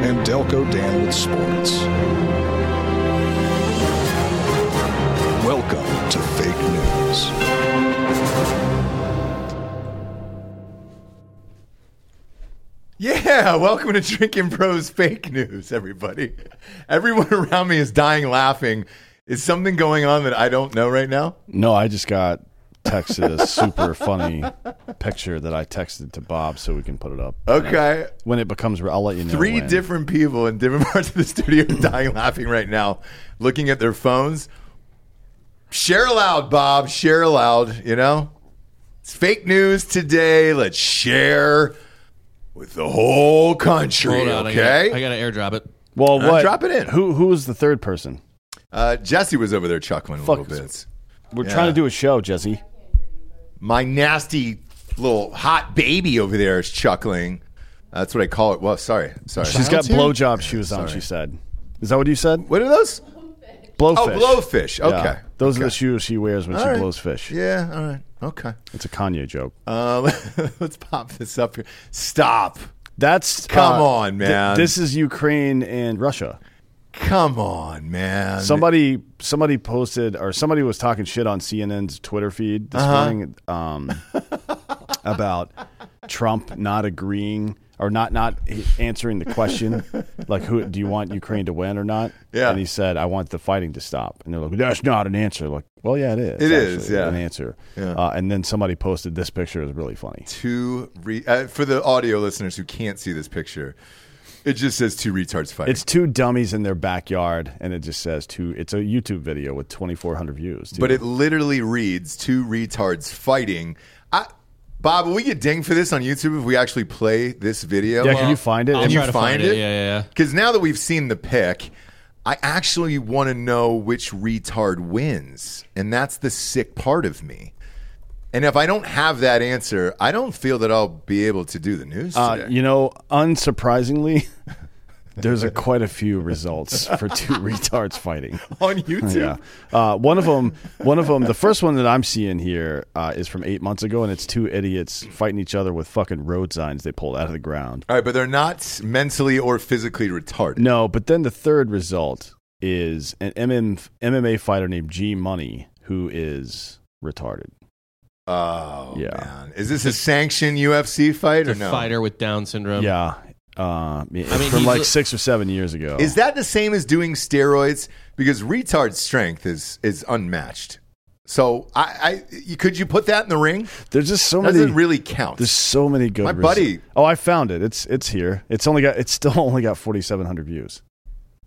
and Delco Dan with sports. Welcome to Fake News. Yeah, welcome to Drinkin' Bros Fake News, everybody. Everyone around me is dying laughing. Is something going on that I don't know right now? No, I just got texted a super funny picture that I texted to Bob so we can put it up. Okay. When it becomes, I'll let you know. Three when. different people in different parts of the studio are dying laughing right now, looking at their phones. Share aloud, Bob. Share aloud, you know? It's fake news today. Let's share with the whole country, Hold on. okay? I got to airdrop it. Well, Uh, what? drop it in. Who Who was the third person? uh, Jesse was over there chuckling a little bit. We're Yeah. trying to do a show, Jesse. My nasty little hot baby over there is chuckling. That's what I call it. Well, sorry. Sorry. She's got Child's here? blowjob shoes on. She said. Is that what you said? What are those? Blowfish. Oh, blowfish. Yeah. Okay. Those are the shoes she wears when All she right. blows fish. Yeah, all right. Okay. It's a Kanye joke. Uh, let's pop this up here. Stop. That's Come uh, on, th- man. this is Ukraine and Russia. Come on, man. Somebody somebody posted or somebody was talking shit on CNN's Twitter feed this Uh-huh. morning um, about Trump not agreeing or not not answering the question like who do you want Ukraine to win or not? Yeah. And he said I want the fighting to stop. And they're like that's not an answer. Like well yeah it is. It is, yeah. an answer. Yeah. Uh, and then somebody posted this picture is really funny. two re- uh, for the audio listeners who can't see this picture. It just says two retards fighting. It's two dummies in their backyard, and it just says two. It's a YouTube video with 2,400 views. too. but it literally reads two retards fighting. I, Bob, will we get dinged for this on YouTube if we actually play this video? yeah, can you find it? I'll Can you to find find it? it. Yeah, yeah, yeah. Because now that we've seen the pick, I actually want to know which retard wins. And that's the sick part of me. And if I don't have that answer, I don't feel that I'll be able to do the news Uh, today. you know, unsurprisingly, there's a, quite a few results for two retards fighting. on YouTube? Yeah, uh, one of them, one of them, the first one that I'm seeing here uh, is from eight months ago, and it's two idiots fighting each other with fucking road signs they pulled out of the ground. All right, but they're not mentally or physically retarded. No, but then the third result is an MM, MMA fighter named G Money who is retarded. Oh, Yeah. man. Is this a sanctioned UFC fight The or no? fighter with Down syndrome. Yeah. Uh, mean, from he's like a- six or seven years ago. Is that the same as doing steroids? Because retard strength is is unmatched. So I, I could you put that in the ring? There's just so many. Doesn't really count. There's so many good. My resu- buddy- Oh, I found it. It's it's here. It's only got. It's still only got 4,700 views.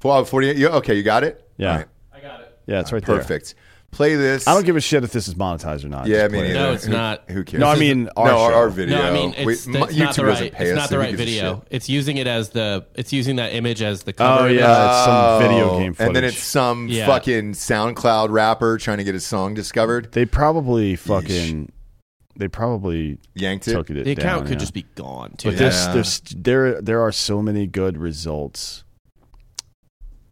Well, 48. You, okay, you got it. Yeah. All right, I got it. Yeah, it's right there. perfect. Play this. I don't give a shit if this is monetized or not. Yeah, I Just mean, play it. No, it's who, not. Who cares? No, I mean our no, our, show. our video. No, I mean We- it's, m- it's YouTube not the doesn't right. pay It's us, not so the who right gives a video. shit? It's using it as the. It's using that image as the oh, cover. Oh image. yeah, it's some oh. video Oh, game footage. and then it's some Yeah. fucking SoundCloud rapper trying to get his song discovered. they probably fucking they probably Yanked it. took it. The account down, could yeah. just be gone too. But there's, Yeah. there's there there are so many good results.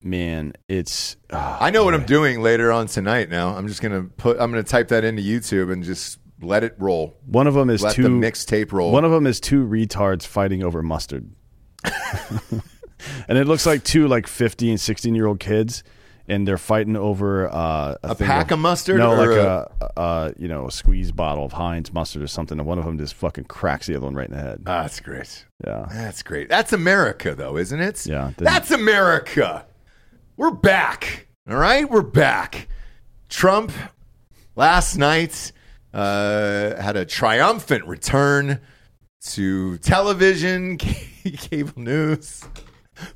Man, it's ah, I know what I'm doing later on tonight. Now I'm just gonna put. I'm gonna type that into YouTube and just let it roll. One of them is Let two the mixtape roll. One of them is two retards fighting over mustard. and it looks like two like 15, 16 year old kids and they're fighting over uh, a, A pack of mustard No, or like a- a, a you know a squeeze bottle of Heinz mustard or something. And one of them just fucking cracks the other one right in the head. Ah, that's great. yeah, That's great. That's America, though, isn't it? Yeah. That's America. We're back. All right, we're back. Trump last night uh, had a triumphant return to television, cable news,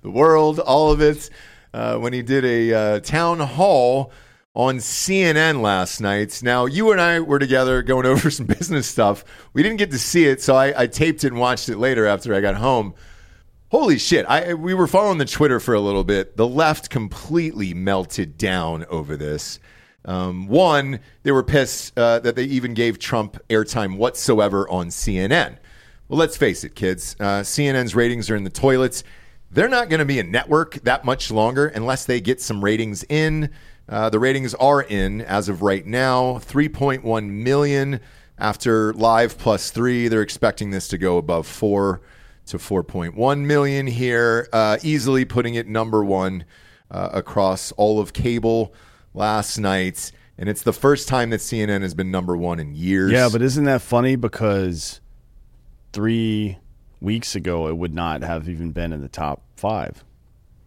the world, all of it, uh, when he did a uh, town hall on CNN last night. Now, you and I were together going over some business stuff. We didn't get to see it, so I, I taped it and watched it later after I got home. Holy shit. I we were following the Twitter for a little bit. The left completely melted down over this. Um, one, they were pissed uh, that they even gave Trump airtime whatsoever on CNN. Well, let's face it, kids. Uh, CNN's ratings are in the toilets. They're not going to be a network that much longer unless they get some ratings in. Uh, the ratings are in as of right now 3.1 million after live plus three. They're expecting this to go above four to 4.1 million here, uh, easily putting it number one uh, across all of cable last night. And it's the first time that CNN has been number one in years. yeah. But isn't that funny? Because three weeks ago, it would not have even been in the top five.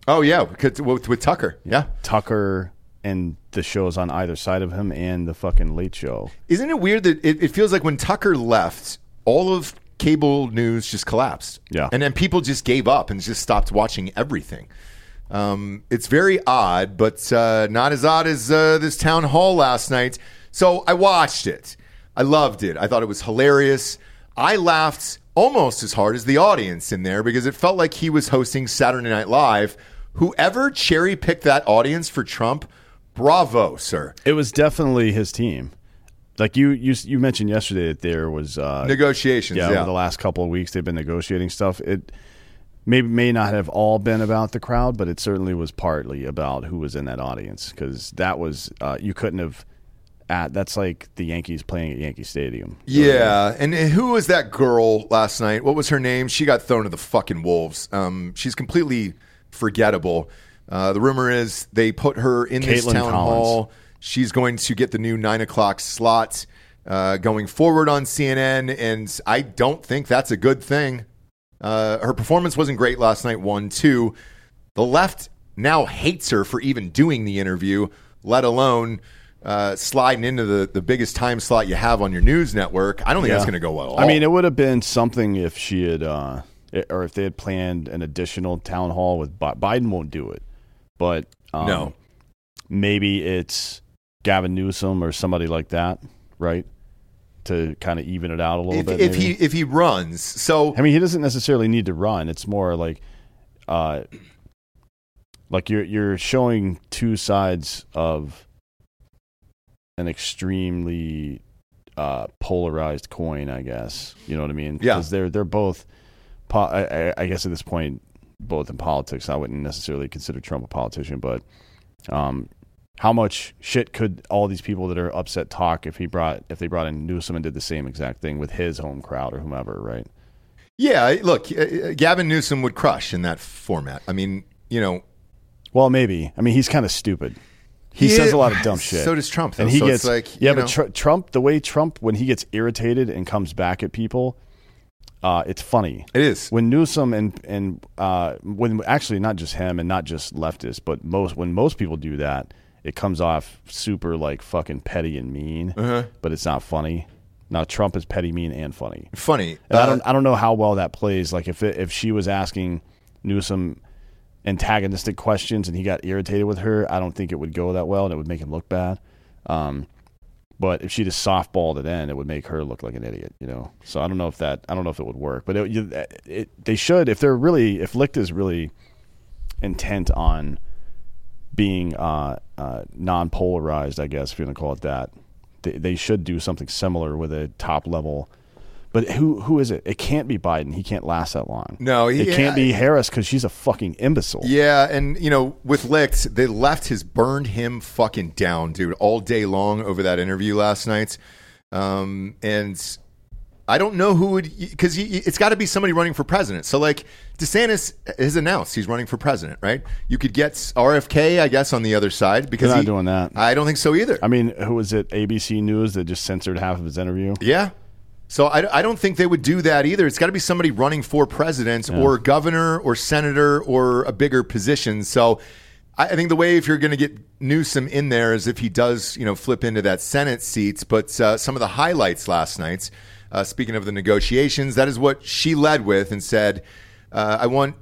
oh yeah, because with, with Tucker, yeah. Tucker and the shows on either side of him, and the fucking Late Show. Isn't it weird that it, it feels like when Tucker left, all of cable news just collapsed. Yeah. and then people just gave up and just stopped watching everything. Um, it's very odd, but uh, not as odd as uh, this town hall last night. So I watched it. I loved it. I thought it was hilarious. I laughed almost as hard as the audience in there because it felt like he was hosting Saturday Night Live. Whoever cherry picked that audience for Trump, bravo, sir. It was definitely his team. Like you, you, you mentioned yesterday that there was uh, Negotiations, yeah, yeah. over the last couple of weeks they've been negotiating stuff. It may may not have all been about the crowd, but it certainly was partly about who was in that audience because that was uh, you couldn't have. At that's like the Yankees playing at Yankee Stadium. Yeah, and and who was that girl last night? What was her name? She got thrown to the fucking wolves. Um, she's completely forgettable. Uh, the rumor is they put her in this town Collins. hall. She's going to get the new nine o'clock slot uh, going forward on CNN, and I don't think that's a good thing. Uh, her performance wasn't great last night. One, two. The left now hates her for even doing the interview, let alone uh, sliding into the, the biggest time slot you have on your news network. I don't think that's going to go well. I mean, it would have been something if she had, uh, it- or if they had planned an additional town hall with Bi- Biden. Won't do it, but um, No. maybe it's Gavin Newsom or somebody like that, right? To kind of even it out a little if, bit. if maybe. he if he runs, so I mean, he doesn't necessarily need to run. It's more like, uh, like you're you're showing two sides of an extremely uh, polarized coin. I guess you know what I mean. Yeah. because they're they're both. Po- I, I, I guess at this point, both in politics, I wouldn't necessarily consider Trump a politician, but um, how much shit could all these people that are upset talk if he brought if they brought in Newsom and did the same exact thing with his home crowd or whomever, right? yeah, look, uh, Gavin Newsom would crush in that format. I mean, you know, Well, maybe. I mean, he's kind of stupid. He, He says a lot of dumb shit. so does Trump, though. And he So gets it's like, yeah, but. Tr- Trump, the way Trump when he gets irritated and comes back at people, uh, it's funny. it is. When Newsom and and uh, when actually not just him and not just leftists, but most when most people do that, it comes off super like fucking petty and mean, Uh-huh. but it's not funny. Now Trump is petty, mean, and funny. Funny. And I Uh, don't I don't know how well that plays. Like if it, if she was asking Newsom antagonistic questions and he got irritated with her, I don't think it would go that well and it would make him look bad. Um, but if she just softballed it in, it would make her look like an idiot, you know. So I don't know if that I don't know if it would work, but it, you, it they should if they're really if Licht is really intent on being uh, uh, non polarized, I guess if you want to call it that, they, they should do something similar with a top level. But who who is it? It can't be Biden. He can't last that long. No, he- it can't be Harris because she's a fucking imbecile. Yeah, and you know, with Licht, they left has burned him fucking down, dude, all day long over that interview last night. Um, and I don't know who would because it's got to be somebody running for president. So like DeSantis has announced he's running for president, right? You could get RFK, I guess, on the other side because They're not he- doing that. I don't think so either. I mean, who was it? ABC News that just censored half of his interview. Yeah. So I, I don't think they would do that either. It's got to be somebody running for president or governor or senator or a bigger position. So I, I think the way if you're going to get Newsom in there is if he does, you know, flip into that Senate seat. But uh, some of the highlights last night, uh, speaking of the negotiations, that is what she led with and said, uh, I want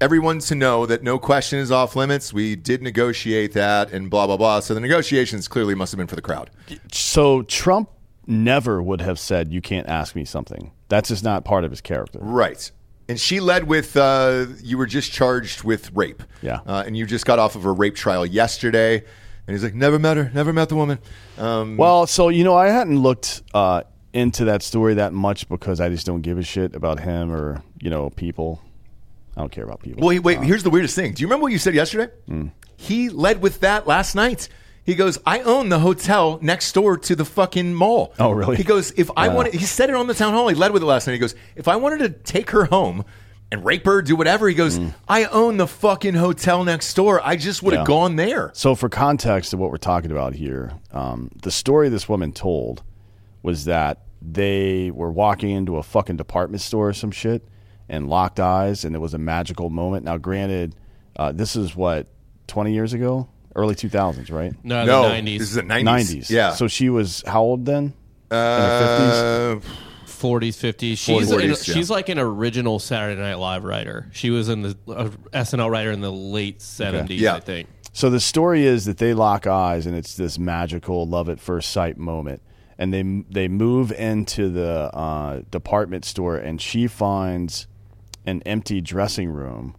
everyone to know that no question is off limits. We did negotiate that and blah, blah, blah. So the negotiations clearly must have been for the crowd. So Trump never would have said, "You can't ask me something." That's just not part of his character. Right. And she led with uh, you were just charged with rape. Yeah. Uh, and you just got off of a rape trial yesterday. And he's like, never met her, never met the woman. Um, Well, so you know, I hadn't looked uh, into that story that much because I just don't give a shit about him or you know people. I don't care about people. well, he- wait, here's the weirdest thing. Do you remember what you said yesterday? Hmm. He led with that last night. He goes, I own the hotel next door to the fucking mall. Oh, really? He goes, if I Wow. wanted, he said it on the town hall. He led with it last night. He goes, if I wanted to take her home and rape her, do whatever, he goes, I own the fucking hotel next door. I just would have. Yeah. gone there. So, for context of what we're talking about here, um, the story this woman told was that they were walking into a fucking department store or some shit and locked eyes, and it was a magical moment. Now, granted, uh, this is what twenty years ago, early two thousands, right? No, no, the nineties, this is the 90s. Nineties, Yeah. So she was how old then? Uh, forties, fifties. She's 40s, an- yeah. she's like an original Saturday Night Live writer. She was in the uh, SNL writer in the late seventies, Yeah. I think. So the story is that they lock eyes, and it's this magical love at first sight moment. And they they move into the uh, department store, and she finds an empty dressing room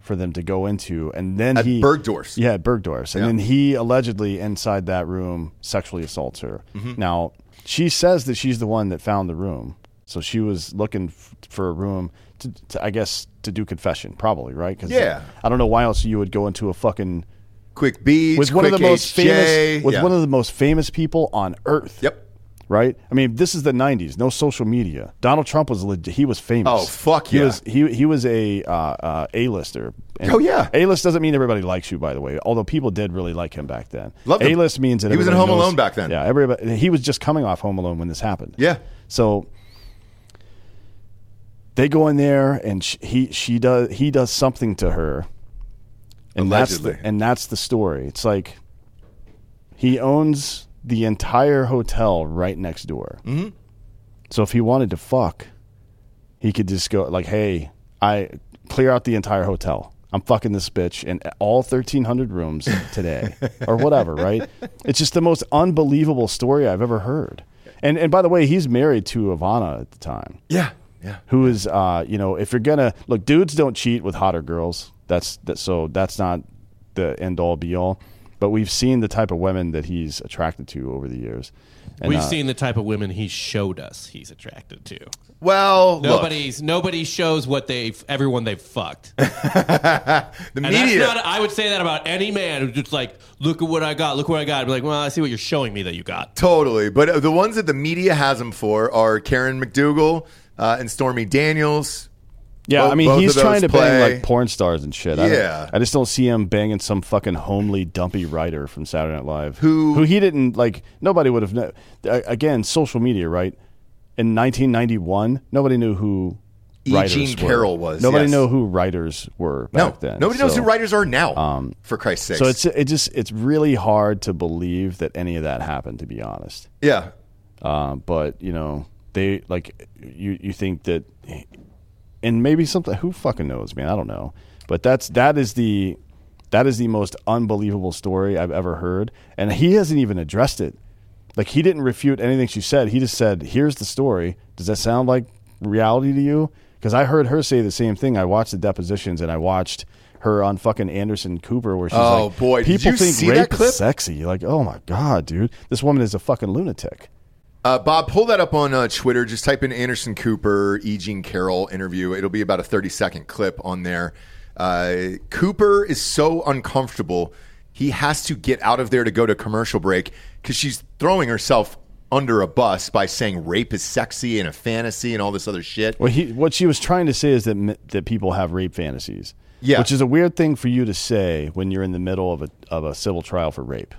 for them to go into, and then At he Bergdorf's. yeah, at Bergdorf's, and Yeah. then he allegedly inside that room sexually assaults her. Mm-hmm. Now she says that she's the one that found the room, so she was looking f- for a room to, to I guess, to do confession, probably right? 'Cause Yeah. I don't know why else you would go into a fucking Quick Beach, with one of the Quick most HJ. famous with Yeah. one of the most famous people on earth. Yep. Right? I mean, this is the '90s. No social media. Donald Trump was leg- he was famous. Oh, fuck he yeah. was he he was a uh, uh, A-lister. And Oh, yeah. A-list doesn't mean everybody likes you, by the way. Although people did really like him back then. Loved him. A-list means that He was in Home knows- Alone back then. Yeah, everybody. He was just coming off Home Alone when this happened. Yeah. So they go in there and sh he she does he does something to her, and Allegedly. that's the, and that's the story. It's like he owns the entire hotel right next door. Mm-hmm. So if he wanted to fuck, he could just go like, "Hey, I clear out the entire hotel. I'm fucking this bitch in all 1,300 rooms today, or whatever." Right? It's just the most unbelievable story I've ever heard. And and by the way, he's married to Ivana at the time Yeah. Yeah. who is uh, you know if you're gonna look dudes don't cheat with hotter girls that's that so that's not the end all be all but we've seen the type of women that he's attracted to over the years and, We've uh, seen the type of women he showed us he's attracted to. Well, look, Nobody's nobody shows what they've everyone they've fucked. the And media. that's not I would say that about any man who's just like, look at what I got, look what I got. I'd be like, well, I see what you're showing me that you got. Totally, but uh, the ones that the media has him for are Karen McDougal uh, and Stormy Daniels. Yeah both- i mean he's trying to bang like porn stars and shit I Yeah. I, just don't see him banging some fucking homely dumpy writer from saturday night live Who- who he didn't like nobody would have kno- uh, again social media right in 1991 nobody knew who E. writers were. Carroll was, nobody yes. knew who writers were No, back then nobody knows who writers are now. for Christ's sake. So it's it just it's really hard to believe that any of that happened. To be honest, yeah, uh, but you know they like you you think that, and maybe something who fucking knows, man. I don't know, but that's that is the that is the most unbelievable story I've ever heard, and he hasn't even addressed it. Like he didn't refute anything she said. He just said, "Here's the story. Does that sound like reality to you?" because I heard her say the same thing. I watched the depositions and I watched her on fucking Anderson Cooper where she's like, Oh, like, boy. People think rape is sexy. Like, oh my god, dude, this woman is a fucking lunatic. Uh, Bob, pull that up on uh, Twitter. Just type in Anderson Cooper, E. Jean Carroll interview. It'll be about a 30 second clip on there. Uh, Cooper is so uncomfortable. He has to get out of there to go to commercial break because she's throwing herself under a bus by saying rape is sexy and a fantasy and all this other shit. Well, he what she was trying to say is that that people have rape fantasies. Yeah. which is a weird thing for you to say when you're in the middle of a of a civil trial for rape.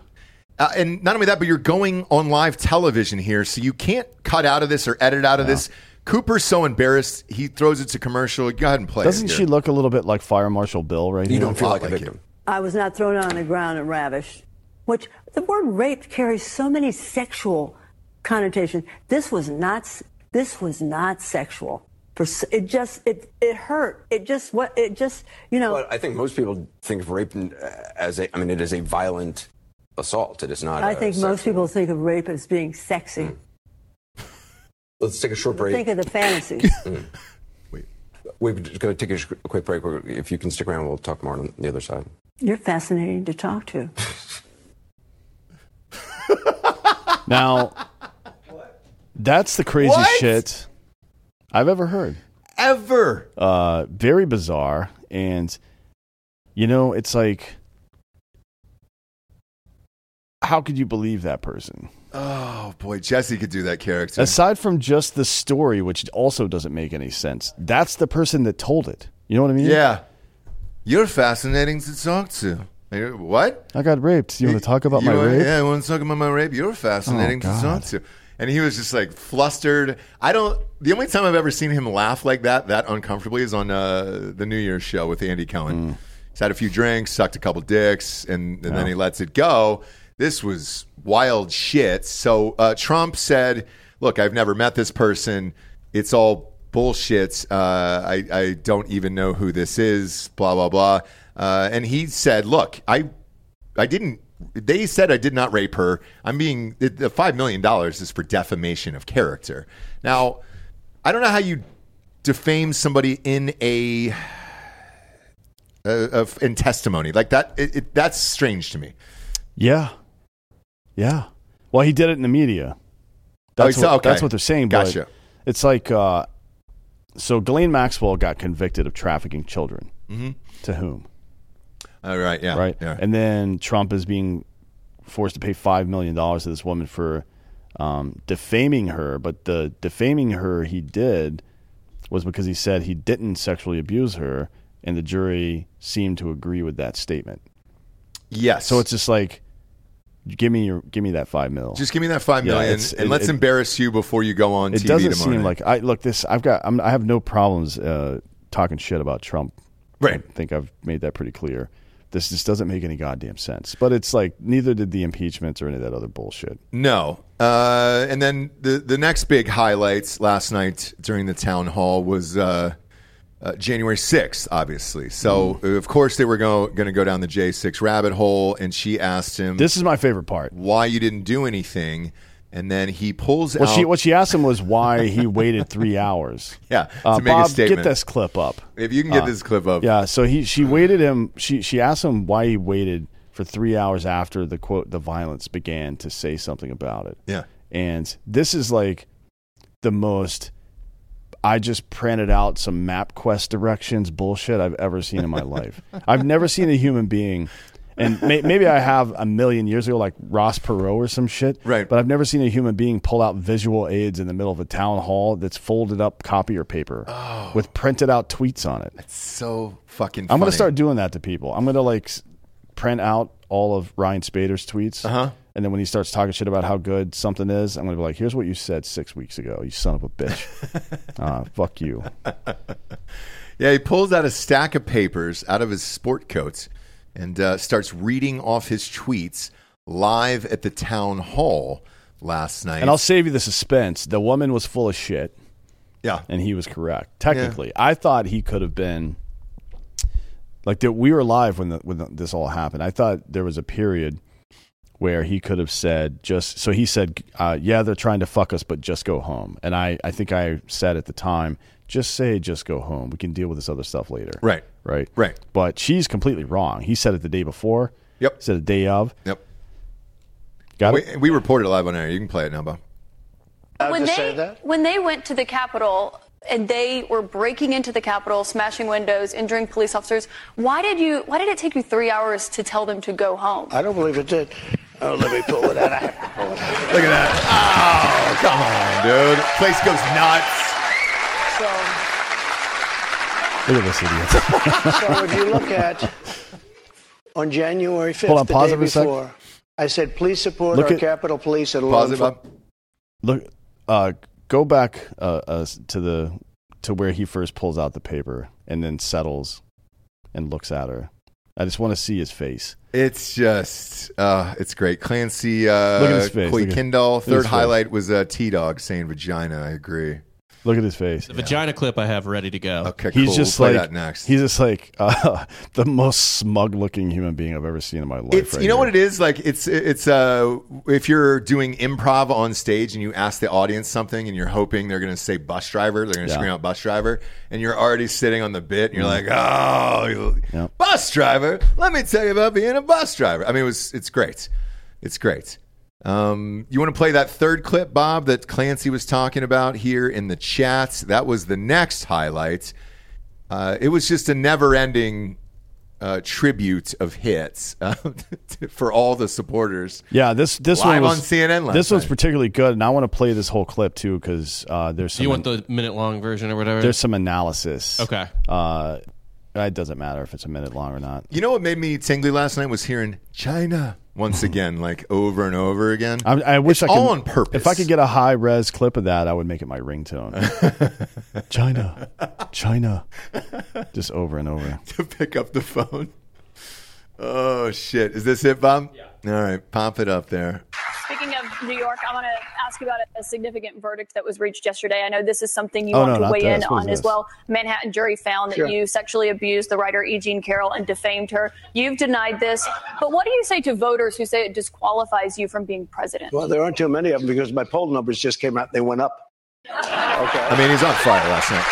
Uh, and not only that, but you're going on live television here, so you can't cut out of this or edit out of this. Cooper's so embarrassed, he throws it to commercial. Go ahead and play Doesn't it. she look a little bit like Fire Marshal Bill right You here? You don't feel lot like a like victim. I was not thrown on the ground and ravished, which the word rape carries so many sexual connotations. This was not. This was not sexual. It just it it hurt. It just what it just you know. But I think most people think of rape uh, as a. I mean, it is a violent assault. It is not. I a think most sexual- people think of rape as being sexy. Let's take a short break. Think of the fantasies. We're going to take a, sh- quick break. If you can stick around, we'll talk more on the other side. You're fascinating to talk to. Now, that's the craziest What? shit I've ever heard. Ever. Uh, very bizarre, and you know, it's like, how could you believe that person? Oh boy, Jesse could do that character. Aside from just the story, which also doesn't make any sense, that's the person that told it. You know what I mean? yeah, you're fascinating to talk to. What? I got raped. You want to talk about You my rape? Yeah, I want to talk about my rape. You're fascinating Oh, to talk to. And he was just like flustered. I don't. The only time I've ever seen him laugh like that, that uncomfortably, is on uh, the New Year's show with Andy Cohen. Mm. He's had a few drinks, sucked a couple dicks, and, and then he lets it go. This was wild shit. So uh, Trump said, "Look, I've never met this person. It's all bullshit. Uh, I, I don't even know who this is. Blah blah blah." Uh, and he said, "Look, I I didn't. They said I did not rape her. I'm being the, five million dollars is for defamation of character. Now, I don't know how you defame somebody in a, in testimony like that. It, it, that's strange to me. Yeah. Yeah. Well, he did it in the media. That's, Oh, what, okay. that's what they're saying. But Gotcha. it's like, uh, so Ghislaine Maxwell got convicted of trafficking children. Mm-hmm. To whom? All right. Yeah. Right. Yeah. And then Trump is being forced to pay $5 million to this woman for um, defaming her. But the defaming her he did was because he said he didn't sexually abuse her. And the jury seemed to agree with that statement. yes. So it's just like, give me your, give me that five mil. just give me that five Yeah, million and it- let's it- embarrass you before you go on it TV doesn't tomorrow seem like I look this. I've got. I'm, I have no problems uh, talking shit about Trump. Right. I think I've made that pretty clear. This just doesn't make any goddamn sense. But it's like neither did the impeachment or any of that other bullshit. No. Uh, and then the the next big highlights last night during the town hall was uh, uh, January sixth, obviously. So Mm. of course they were going to go down the J six rabbit hole, and she asked him This is my favorite part. why you didn't do anything, and then he pulls What out. she what she asked him was why he waited three hours. Yeah, to uh, make a Bob, statement. get this clip up. if you can get uh, this clip up, Yeah, so he she waited him. She she asked him why he waited for three hours after the quote the violence began to say something about it. yeah, And this is like the most I just printed out some MapQuest directions bullshit I've ever seen in my life. I've never seen a human being, and may, maybe I have a million years ago, like Ross Perot or some shit. Right. But I've never seen a human being pull out visual aids in the middle of a town hall that's folded up copier paper oh. with printed out tweets on it. It's so fucking. I'm gonna start doing that to people. I'm going to like print out all of Ryan Spader's tweets. Uh-huh. And then when he starts talking shit about how good something is, I'm going to be like, here's what you said six weeks ago, you son of a bitch. uh, fuck you. Yeah, he pulls out a stack of papers out of his sport coat and uh, starts reading off his tweets live at the town hall last night. And I'll save you the suspense. The woman was full of shit, yeah, and he was correct. Technically, I thought he could have been like that. We were live when the, when the, this all happened. I thought there was a period where he could have said just so he said, uh, "Yeah, they're trying to fuck us, but just go home." And I, I think I said at the time, just say, just go home. We can deal with this other stuff later. Right. Right. Right. But she's completely wrong. He said it the day before. Yep. Said the day of. Yep. Got we, it. we reported live on air. You can play it now, Bob. when they when they went to the Capitol and they were breaking into the Capitol, smashing windows, injuring police officers, why did you why did it take you three hours to tell them to go home? I don't believe it did. Oh, let me pull it out. Look at that. Oh, come on, dude. Place goes nuts. Look at this idiot. so if you look at on January 5th, Hold on, the pause day it sec. before, I said, please support Look our at- Capitol Police and law Pause it, enforcement. Look, uh, go back uh, uh, to the to where he first pulls out the paper and then settles and looks at her. I just want to see his face. It's just, uh, it's great. Clancy, uh, Look at his face. Coy Look at- Kindle. Third his face. highlight was uh, T Dog saying vagina. I agree. Look at his face. The vagina clip I have ready to go. Okay, He's cool. just We'll play like that next. he's just like uh, the most smug-looking human being I've ever seen in my life. It's right you know here. what it is like it's it's uh if you're doing improv on stage and you ask the audience something and you're hoping they're going to say bus driver they're going to Yeah. scream out bus driver and you're already sitting on the bit and you're like oh you- Yep. bus driver let me tell you about being a bus driver I mean it was it's great it's great um, you want to play that third clip Bob that Clancy was talking about here in the chat that was the next highlight uh, it was just a never ending uh, tribute of hits uh, for all the supporters. Yeah, this this Live one was, on CNN last This one's particularly good, and I want to play this whole clip too because uh, there's some you want the minute long version or whatever? there's some analysis. Okay. Uh, it doesn't matter if it's a minute long or not. You know what made me tingly last night was hearing China once again, like over and over again. I, I wish It's I could, all on purpose. If I could get a high res clip of that, I would make it my ringtone. China, China, just over and over. to pick up the phone. Oh shit! Is this it, Bob? Yeah. All right, pump it up there. Speaking of New York, I want to ask you about a significant verdict that was reached yesterday. I know this is something you Oh, want no, to weigh in this. What is on as well. Manhattan jury found that Sure. you sexually abused the writer E. Jean Carroll and defamed her. You've denied this, but what do you say to voters who say it disqualifies you from being president? Well, there aren't too many of them because my poll numbers just came out. They went up. Okay. I mean, he's on fire last night.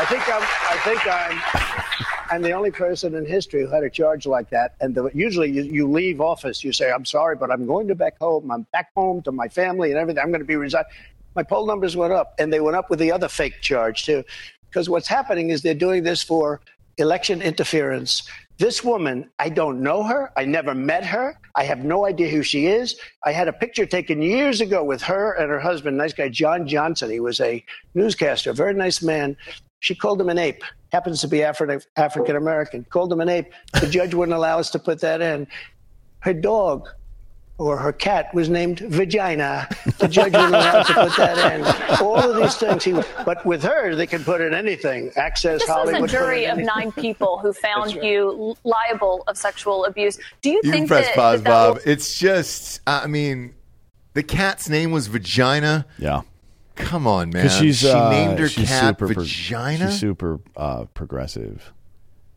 I think I'm. I think I'm. I'm the only person in history who had a charge like that. And the, usually, you, you leave office, you say, "I'm sorry, but I'm going to back home. I'm back home to my family and everything. I'm going to be resigned." My poll numbers went up, and they went up with the other fake charge too, because what's happening is they're doing this for election interference. This woman, I don't know her. I never met her. I have no idea who she is. I had a picture taken years ago with her and her husband, nice guy, John Johnson. He was a newscaster, very nice man. She called him an ape. Happens to be Afri- African American. Called him an ape. The judge wouldn't allow us to put that in. Her dog or her cat was named Vagina. The judge wouldn't allow us to put that in. All of these things. He, but with her, they can put in anything. Access This was Hollywood. a jury of nine people who found right. you liable of sexual abuse. Do you, You think press that, pause, that that Bob. will- It's just, I mean, the cat's name was Vagina. Yeah, Come on, man. she's she uh, named her she's cat super pro- Vagina. she's super uh, progressive.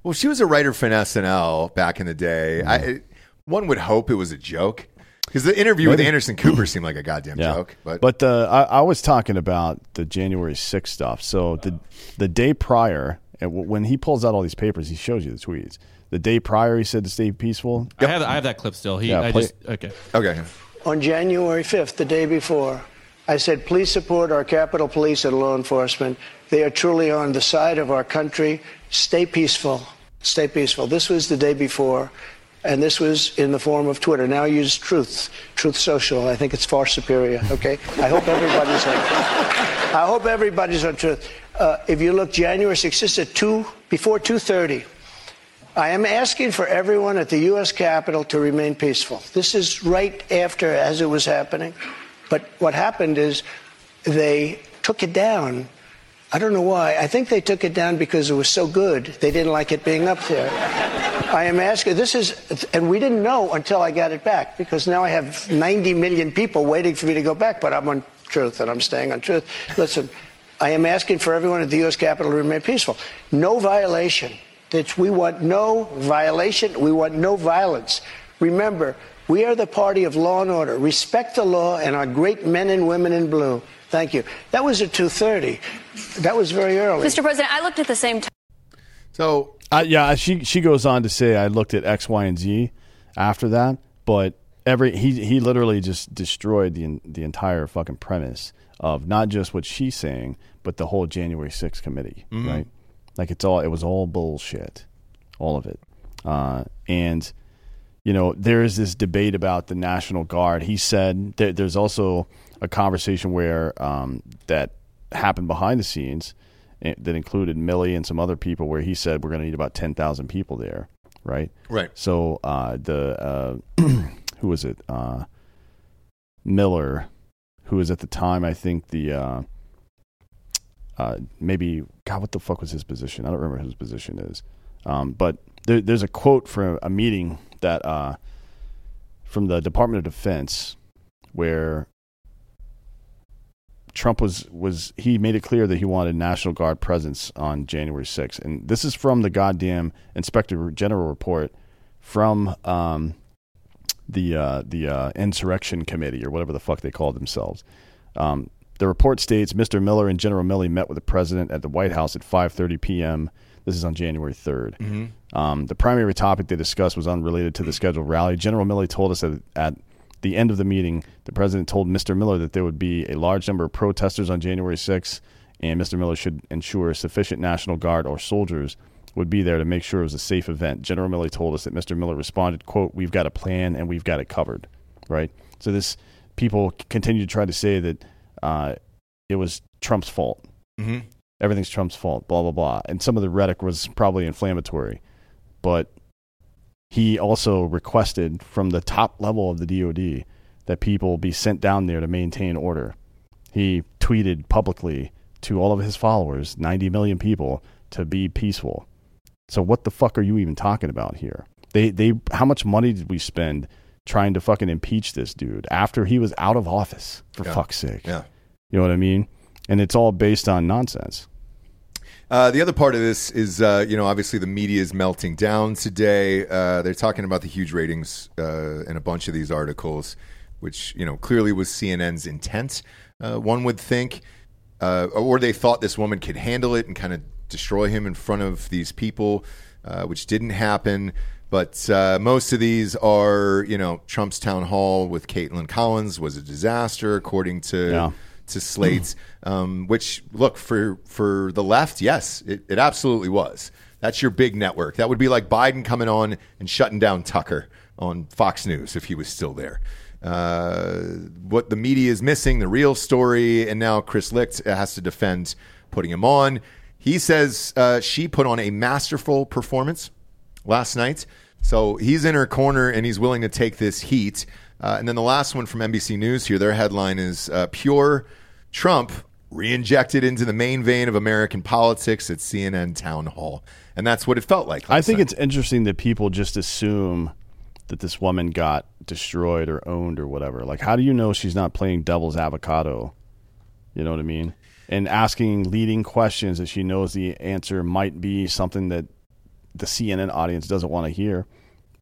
Well, she was a writer for SNL back in the day. I, one would hope it was a joke because the interview with Anderson Cooper seemed like a goddamn Yeah, joke. But, but uh, I, I was talking about the January 6th stuff. So the the day prior, when he pulls out all these papers, he shows you the tweets. The day prior, he said to stay peaceful. I have I have that clip still. He Yeah, I play- just okay. okay, on January 5th, the day before, I said, please support our Capitol Police and law enforcement. They are truly on the side of our country. Stay peaceful. Stay peaceful. This was the day before, and this was in the form of Twitter. Now use Truth, Truth Social. I think it's far superior, okay? I hope everybody's on I hope everybody's on Truth. Uh, if you look January 6th, is at 2, before 2.30. I am asking for everyone at the U.S. Capitol to remain peaceful. This is right after as it was happening. But what happened is they took it down. I don't know why. I think they took it down because it was so good. They didn't like it being up there. I am asking, this is, and we didn't know until I got it back because now I have 90 million people waiting for me to go back, but I'm on truth and I'm staying on truth. Listen, I am asking for everyone at the U.S. Capitol to remain peaceful. No violation. That we want no violation. We want no violence. Remember, we are the party of law and order. Respect the law and our great men and women in blue. Thank you. That was at 2:30. That was very early. Mr. President, I looked at the same time. So Uh, yeah, she she goes on to say I looked at X, Y, and Z after that, but every he he literally just destroyed the the entire fucking premise of not just what she's saying, but the whole January 6th committee, Mhm. right? Like it's all it was all bullshit, all of it, uh, and you know there is this debate about the National Guard. He said there, there's also a conversation where um, that happened behind the scenes eh, that included Milley and some other people, where he said we're going to need about ten thousand people there, right? Right. So uh, the uh, who was it? Uh, Miller, who was at the time, I think the uh, uh, maybe God, what the fuck was his position? I don't remember what his position is. Um, but there, there's a quote from a meeting that uh, from the Department of Defense where Trump was was he made it clear that he wanted National Guard presence on January 6th, and this is from the goddamn Inspector General report from um, the uh, the uh, Insurrection Committee or whatever the fuck they call themselves. Um, the report states Mr. Miller and General Milley met with the president at the White House at 5:30 p.m. This is on January 3rd. Mhm. Um, the primary topic they discussed was unrelated to the scheduled rally. General Milley told us that at the end of the meeting, the president told Mr. Miller that there would be a large number of protesters on January 6th, and Mr. Miller should ensure sufficient National Guard or soldiers would be there to make sure it was a safe event. General Milley told us that Mr. Miller responded, "quote We've got a plan and we've got it covered." Right. So this people continue to try to say that uh, it was Trump's fault. Mhm. Everything's Trump's fault. Blah blah blah. And some of the rhetoric was probably inflammatory, but he also requested from the top level of the DoD that people be sent down there to maintain order. He tweeted publicly to all of his followers, 90 million people, to be peaceful. So what the fuck are you even talking about here? They they how much money did we spend trying to fucking impeach this dude after he was out of office for Yeah. fuck's sake? Yeah. You know what I mean? And it's all based on nonsense. Uh, the other part of this is, uh, you know, obviously the media is melting down today. Uh, they're talking about the huge ratings uh, in a bunch of these articles, which, you know, clearly was CNN's intent, uh, one would think. Or they thought this woman could handle it and kind of destroy him in front of these people, which didn't happen. But most of these are, you know, Trump's town hall with Kaitlan Collins was a disaster, according to Yeah. To slates, um, which look for for the left, yes, it, it absolutely was. That's your big network. That would be like Biden coming on and shutting down Tucker on Fox News if he was still there. Uh, what the media is missing, the real story, and now Chris Licht has to defend putting him on. He says uh, she put on a masterful performance last night. So he's in her corner and he's willing to take this heat. Uh, and then the last one from NBC News here, their headline is uh, Pure Trump re-injected into the main vein of American politics at CNN Town Hall. And that's what it felt like. I think night. it's interesting that people just assume that this woman got destroyed or owned or whatever. Like, how do you know she's not playing devil's avocado? You know what I mean? And asking leading questions that she knows the answer might be something that the CNN audience doesn't want to hear.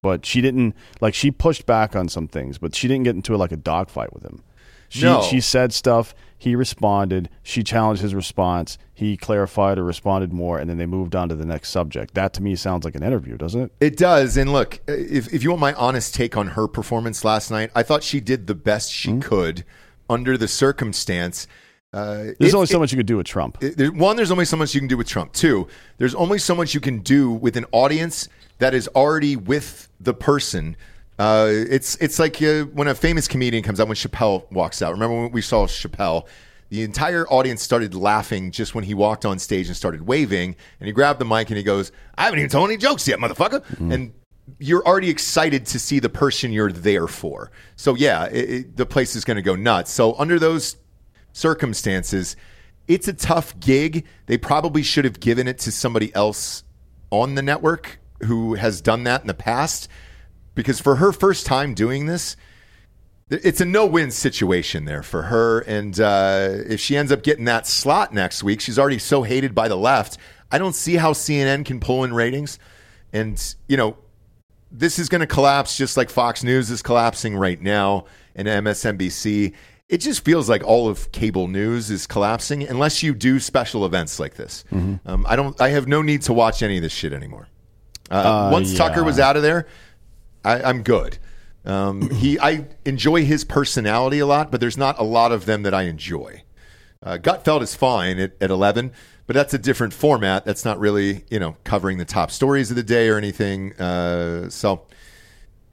But she didn't like she pushed back on some things, but she didn't get into it like a dogfight with him. She No. she said stuff, he responded, she challenged his response, he clarified or responded more, and then they moved on to the next subject. That to me sounds like an interview, doesn't it? It does. And look, if, if you want my honest take on her performance last night, I thought she did the best she Hmm? could under the circumstance. Uh, There's it- only so it- much you can do with Trump. it- there- one, there's only so much you can do with Trump. Two, there's only so much you can do with an audience that is already with the person. Uh, it's it's like uh, when a famous comedian comes out when Chappelle walks out. Remember when we saw Chappelle? The entire audience started laughing just when he walked on stage and started waving, and he grabbed the mic and he goes, "I haven't even told any jokes yet, motherfucker!" And you're already excited to see the person you're there for. So yeah, it, it, the place is going to go nuts. So under those circumstances, it's a tough gig. They probably should have given it to somebody else on the network who has done that in the past. Because for her first time doing this, it's a no-win situation there for her. And uh, if she ends up getting that slot next week, she's already so hated by the left. I don't see how CNN can pull in ratings. And you know, this is going to collapse just like Fox News is collapsing right now and MSNBC. it just feels like all of cable news is collapsing unless you do special events like this. Mm-hmm. Um, I don't. I have no need to watch any of this shit anymore. Uh, Uh, once Tucker was out of there, I, I'm good. Um, he, I enjoy his personality a lot, but there's not a lot of them that I enjoy. Uh, Gutfeld is fine at, at 11, but that's a different format. That's not really, you know, covering the top stories of the day or anything. Uh, so,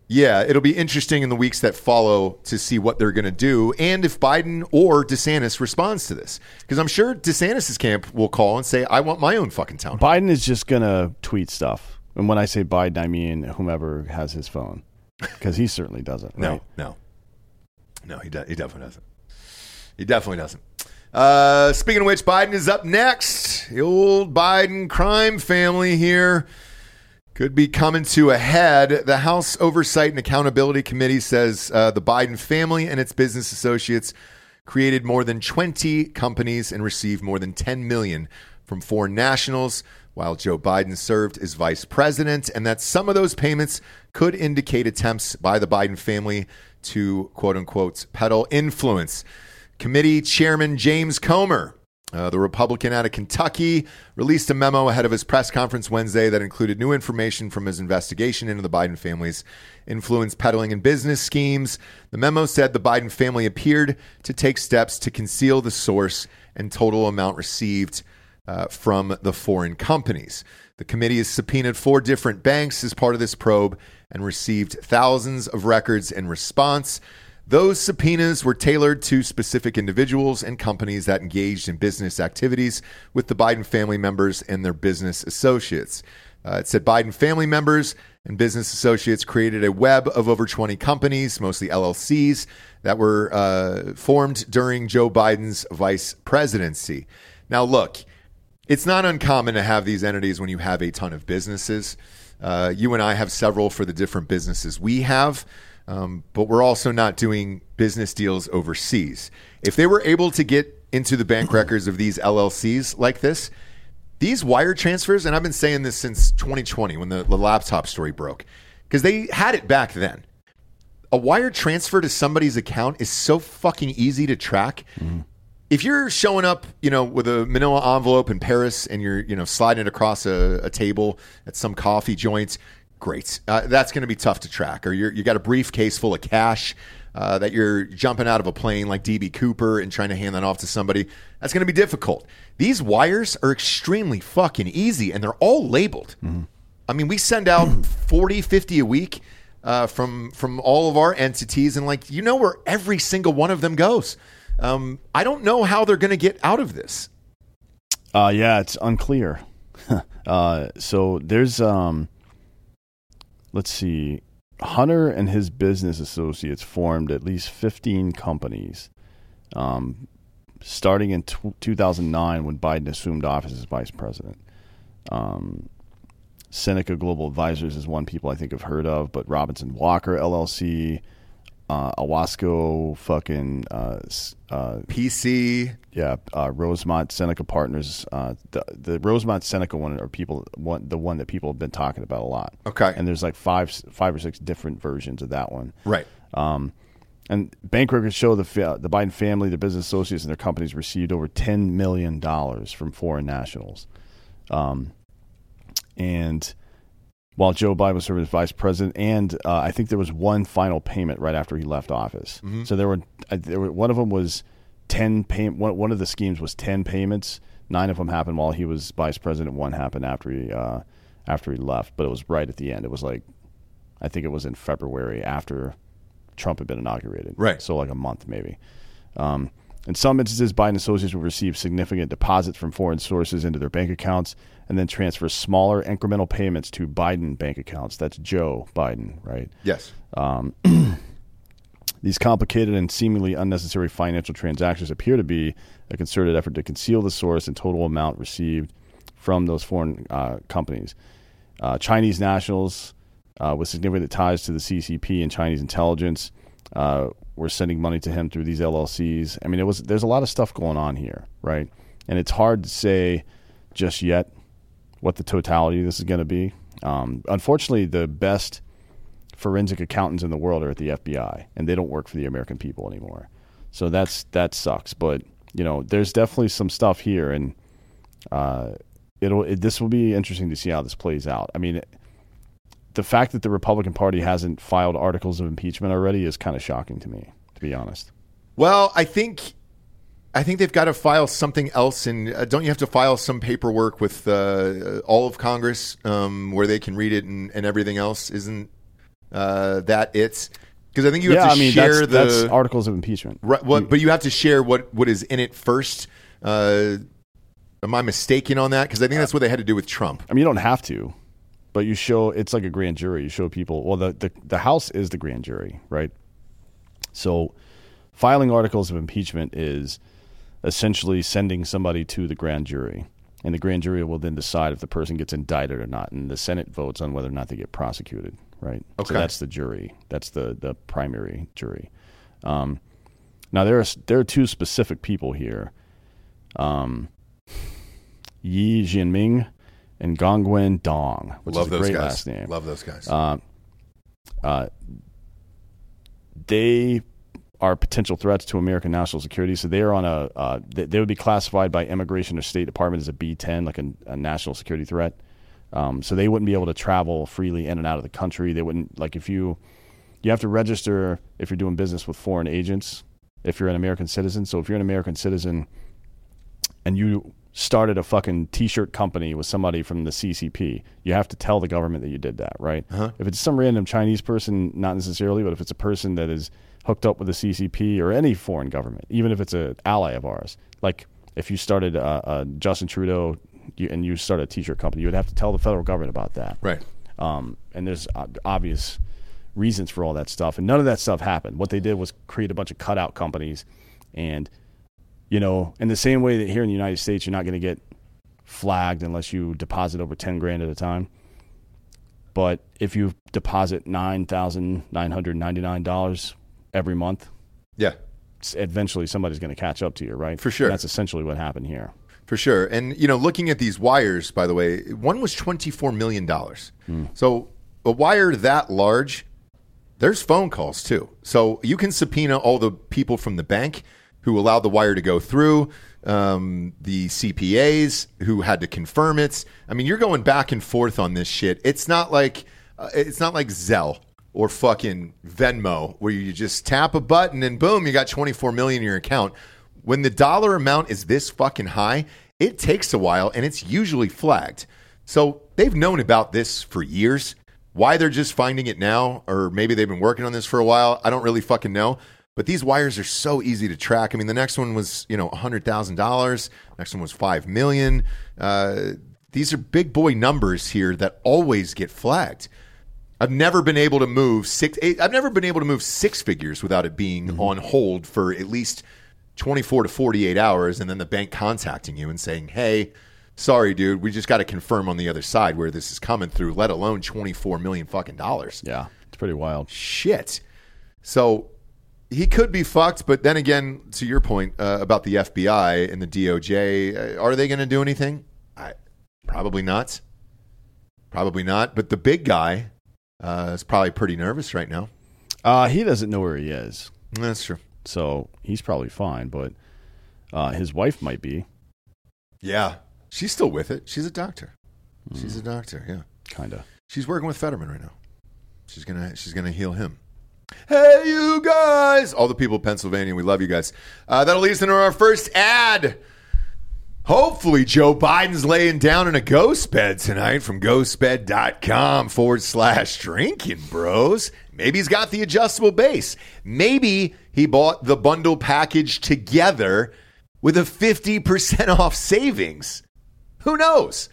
yeah, it'll be interesting in the weeks that follow to see what they're going to do and if Biden or DeSantis responds to this. Because I'm sure DeSantis' camp will call and say, I want my own fucking town. Biden is just gonna tweet stuff, and when I say Biden, I mean whomever has his phone, because he certainly doesn't. No, no, no. He de- he definitely doesn't. He definitely doesn't. Uh, speaking of which, Biden is up next. The old Biden crime family here could be coming to a head. The House Oversight and Accountability Committee says uh, the Biden family and its business associates created more than 20 companies and received more than 10 million from foreign nationals while Joe Biden served as vice president, and that some of those payments could indicate attempts by the Biden family to quote unquote peddle influence. Committee Chairman James Comer, uh, the Republican out of Kentucky, released a memo ahead of his press conference Wednesday that included new information from his investigation into the Biden family's influence peddling and business schemes. The memo said the Biden family appeared to take steps to conceal the source and total amount received uh, from the foreign companies. The committee has subpoenaed four different banks as part of this probe and received thousands of records in response. Those subpoenas were tailored to specific individuals and companies that engaged in business activities with the Biden family members and their business associates. Uh, it said Biden family members and business associates created a web of over 20 companies, mostly LLCs, that were uh, formed during Joe Biden's vice presidency. Now, look, it's not uncommon to have these entities when you have a ton of businesses. Uh, you and I have several for the different businesses we have, um, but we're also not doing business deals overseas. If they were able to get into the bank records of these LLCs like this, these wire transfers, and I've been saying this since 2020 when the, the laptop story broke, because they had it back then. A wire transfer to somebody's account is so fucking easy to track. If you're showing up, you know, with a manila envelope in Paris and you're, you know, sliding it across a, a table at some coffee joint, great. Uh, that's going to be tough to track. Or you're, you got a briefcase full of cash uh, that you're jumping out of a plane like DB Cooper and trying to hand that off to somebody. That's going to be difficult. These wires are extremely fucking easy and they're all labeled. I mean, we send out 40, 50 a week uh, from from all of our entities, and like you know where every single one of them goes. Um, I don't know how they're going to get out of this. Uh, yeah, it's unclear. uh, so there's, um, let's see, Hunter and his business associates formed at least 15 companies, um, starting in t- 2009 when Biden assumed office as vice president. Um, Seneca Global Advisors is one people I think have heard of, but Robinson Walker LLC, uh, Owasco, fucking uh, uh, PC, yeah, uh, Rosemont Seneca Partners. Uh, the the Rosemont Seneca one are people one the one that people have been talking about a lot. Okay, and there's like five five or six different versions of that one. Right. Um, and bank records show the the Biden family, the business associates, and their companies received over ten million dollars from foreign nationals. Um, and while Joe Biden was serving as vice president, and uh, I think there was one final payment right after he left office. Mhm. So there were, uh, there were one of them was ten pay, one, one of the schemes was ten payments. Nine of them happened while he was vice president. One happened after he uh, after he left, but it was right at the end. It was like I think it was in February after Trump had been inaugurated. Right. So like a month maybe. Um, in some instances, Biden associates will receive significant deposits from foreign sources into their bank accounts and then transfer smaller incremental payments to Biden bank accounts. That's Joe Biden, right? Yes. Um, these complicated and seemingly unnecessary financial transactions appear to be a concerted effort to conceal the source and total amount received from those foreign uh, companies. Uh, Chinese nationals uh, with significant ties to the CCP and Chinese intelligence uh, were sending money to him through these LLCs. I mean, it was there's a lot of stuff going on here, right? And it's hard to say just yet what the totality this is going to be. Um, unfortunately, the best forensic accountants in the world are at the FBI, and they don't work for the American people anymore. So that's that sucks. But you know, there's definitely some stuff here, and uh, it'll it, this will be interesting to see how this plays out. I mean, the fact that the Republican Party hasn't filed articles of impeachment already is kind of shocking to me, to be honest. Well, I think I think they've got to file something else, and uh, don't you have to file some paperwork with uh, all of Congress um, where they can read it and, and everything else? Isn't uh, that it? Because I think you yeah, have to I mean, share that's, the that's articles of impeachment. Right, what, but you have to share what, what is in it first. Uh, am I mistaken on that? Because I think that's what they had to do with Trump. I mean, you don't have to, but you show it's like a grand jury. You show people. Well, the the, the House is the grand jury, right? So, filing articles of impeachment is essentially sending somebody to the grand jury. And the grand jury will then decide if the person gets indicted or not. And the Senate votes on whether or not they get prosecuted, right? Okay. So that's the jury. That's the, the primary jury. Um, now, there are, there are two specific people here um, Ye Jianming and Gongwen Dong, which Love is a those great guys. last name. Love those guys. Uh, uh, they are potential threats to American national security. So they are on a uh, they, they would be classified by Immigration or State Department as a B10, like a, a national security threat. Um, so they wouldn't be able to travel freely in and out of the country. They wouldn't like if you you have to register if you're doing business with foreign agents if you're an American citizen. So if you're an American citizen and you started a fucking t-shirt company with somebody from the CCP, you have to tell the government that you did that, right? Uh-huh. If it's some random Chinese person, not necessarily, but if it's a person that is hooked up with the CCP or any foreign government, even if it's an ally of ours, like if you started uh, uh, Justin Trudeau you, and you started a t-shirt company, you would have to tell the federal government about that, right? Um, and there's obvious reasons for all that stuff, and none of that stuff happened. What they did was create a bunch of cutout companies, and you know, in the same way that here in the United States, you're not going to get flagged unless you deposit over 10 grand at a time. But if you deposit $9,999 every month, Yeah. eventually somebody's going to catch up to you, right? For sure. And that's essentially what happened here. For sure. And, you know, looking at these wires, by the way, one was $24 million. So a wire that large, there's phone calls too. So you can subpoena all the people from the bank who allowed the wire to go through, um, the CPAs who had to confirm it. I mean, you're going back and forth on this shit. It's not like uh, it's not like Zelle or fucking Venmo where you just tap a button and boom, you got 24 million in your account. When the dollar amount is this fucking high, it takes a while and it's usually flagged. So they've known about this for years. Why they're just finding it now, or maybe they've been working on this for a while, I don't really fucking know. But these wires are so easy to track. I mean, the next one was you know hundred thousand dollars. Next one was five million. Uh, these are big boy numbers here that always get flagged. I've never been able to move six. Eight, I've never been able to move six figures without it being on hold for at least twenty four to forty eight hours, and then the bank contacting you and saying, "Hey, sorry, dude, we just got to confirm on the other side where this is coming through." Let alone twenty four million fucking dollars. Yeah, it's pretty wild. Shit. So he could be fucked, but then again, to your point uh, about the FBI and the DOJ, uh, are they going to do anything? I, probably not. Probably not. But the big guy uh, is probably pretty nervous right now. Uh, he doesn't know where he is. That's true. So he's probably fine, but uh, his wife might be. Yeah, she's still with it. She's a doctor. She's a doctor. Yeah, kind of. She's working with Fetterman right now. She's gonna she's gonna heal him. Hey, you guys! All the people of Pennsylvania, we love you guys. Uh, that'll lead us into our first ad. Hopefully, Joe Biden's laying down in a ghost bed tonight from ghostbed.com forward slash drinkin' bros. Maybe he's got the adjustable base. Maybe he bought the bundle package together with a 50% off savings. Who knows?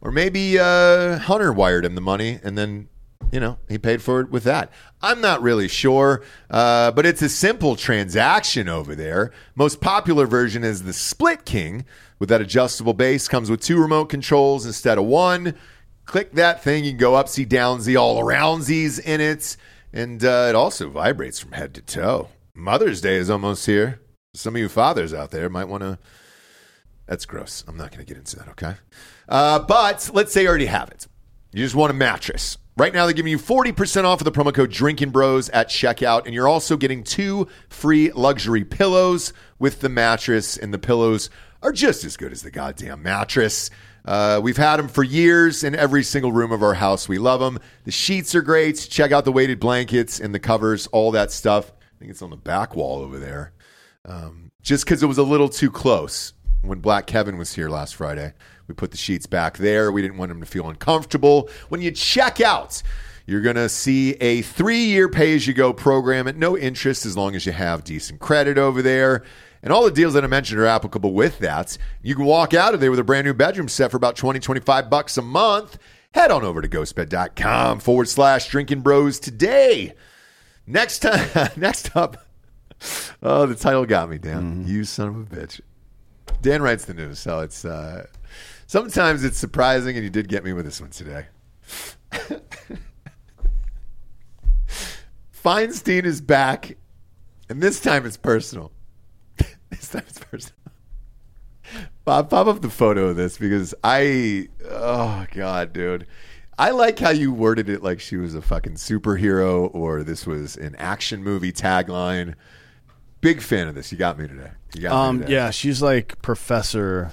Or maybe uh, Hunter wired him the money and then, you know, he paid for it with that. I'm not really sure, uh, but it's a simple transaction over there. Most popular version is the Split King with that adjustable base. Comes with two remote controls instead of one. Click that thing, you can go upsy downsy all aroundsies in it. And uh, it also vibrates from head to toe. Mother's Day is almost here. Some of you fathers out there might want to. That's gross. I'm not going to get into that, okay? Uh, but let's say you already have it. You just want a mattress. Right now, they're giving you 40% off of the promo code Drinkin' Bros at checkout, and you're also getting two free luxury pillows with the mattress, and the pillows are just as good as the goddamn mattress. Uh, we've had them for years in every single room of our house. We love them. The sheets are great. Check out the weighted blankets and the covers, all that stuff. I think it's on the back wall over there. Um, just because it was a little too close when Black Kevin was here last Friday. We put the sheets back there. We didn't want him to feel uncomfortable. When you check out, you're going to see a three year pay as you go program at no interest as long as you have decent credit over there. And all the deals that I mentioned are applicable with that. You can walk out of there with a brand new bedroom set for about 20, 25 bucks a month. Head on over to ghostbed.com forward slash drinkin' bros today. Next time, next up. Oh, the title got me, Dan. You son of a bitch. Dan writes the news, so it's uh, sometimes it's surprising, and you did get me with this one today. Feinstein is back, and this time it's personal. This time it's personal. Bob, pop up the photo of this because I, oh god, dude, I like how you worded it like she was a fucking superhero or this was an action movie tagline. Big fan of this. You got me today. You got me Um, today. yeah, she's like Professor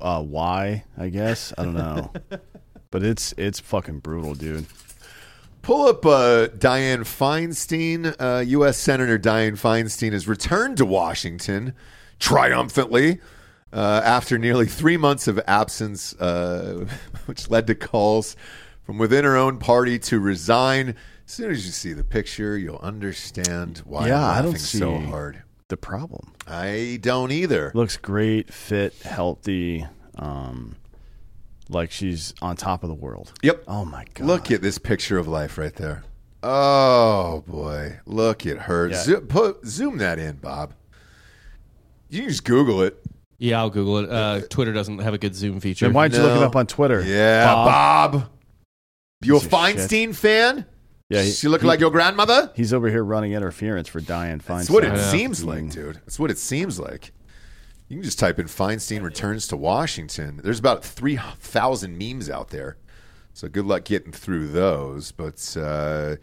uh, Y, I guess. I don't know, but it's it's fucking brutal, dude. Pull up uh, Dianne Feinstein. Uh, U.S. Senator Dianne Feinstein has returned to Washington triumphantly uh, after nearly three months of absence, uh, which led to calls from within her own party to resign. As soon as you see the picture, you'll understand why yeah, I'm I don't see so hard. the problem. I don't either. Looks great, fit, healthy. Um, like she's on top of the world. Yep. Oh my god. Look at this picture of life right there. Oh boy, look at her. Yeah. Zo- put, zoom that in, Bob. You can just Google it. Yeah, I'll Google it. Uh, Twitter doesn't have a good zoom feature. Then why'd you look it up on Twitter? Yeah, Bob. Bob. You a Piece of shit. Feinstein fan? Yeah, he- she look he- like your grandmother. He's over here running interference for Dianne Feinstein. That's what it I seems like, dude. That's what it seems like. You can just type in Feinstein returns to Washington. There's about 3,000 memes out there. So good luck getting through those. But uh,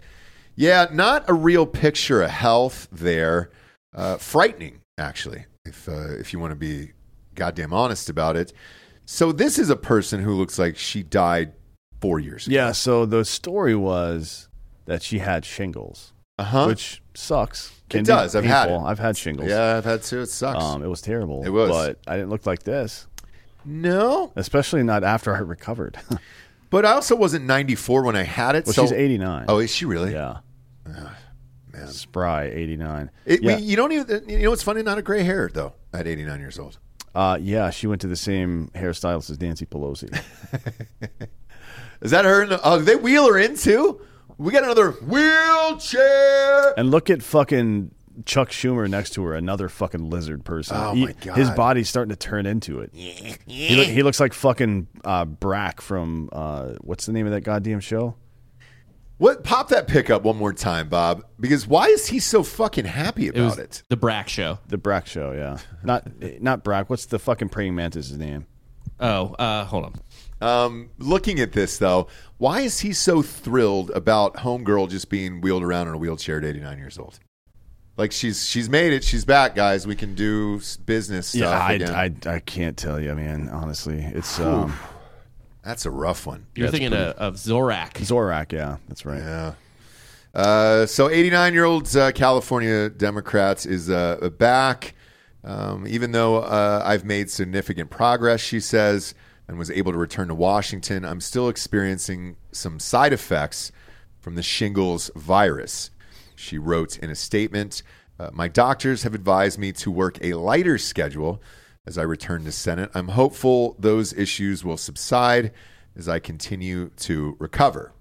yeah, not a real picture of health there. Uh, frightening, actually, if, uh, if you want to be goddamn honest about it. So this is a person who looks like she died four years ago. Yeah, so the story was that she had shingles, Uh-huh. which sucks. Can It does. I've had it. I've had shingles. Yeah, I've had to. It sucks. Um, it was terrible. It was. but I didn't look like this. no, Especially not after I recovered. but I also wasn't 94 when I had it. well, so she's 89. Oh, is she really? yeah. man. Spry 89. It, yeah. we, you don't even. You know what's funny? Not a gray hair though. At 89 years old. uh, yeah, she went to the same hairstylist as Nancy Pelosi. Is that her? the- Oh, they wheel her in too? We got another wheelchair. and look at fucking Chuck Schumer next to her, another fucking lizard person. Oh, He- my God. His body's starting to turn into it. He, look, he looks like fucking uh, Brack from uh, what's the name of that goddamn show? What? Pop that pick up one more time, Bob. Because why is he so fucking happy it was about it? the Brack Show. The Brack show, yeah. Not not Brack. What's the fucking praying mantis' name? Oh, uh, hold on. Um, looking at this though, why is he so thrilled about homegirl just being wheeled around in a wheelchair at 89 years old? Like she's she's made it. She's back, guys. We can do business stuff yeah, I, again. I, I can't tell you, man. Honestly, it's um, That's a rough one. You're Yeah, thinking of, of Zorak. Zorak. Yeah, that's right. Yeah. Uh, so 89 year old uh, California Democrats is uh, back. Um, even though uh, I've made significant progress, she says, and was able to return to Washington, I'm still experiencing some side effects from the shingles virus. She wrote in a statement uh, My doctors have advised me to work a lighter schedule as I return to Senate. I'm hopeful those issues will subside as I continue to recover.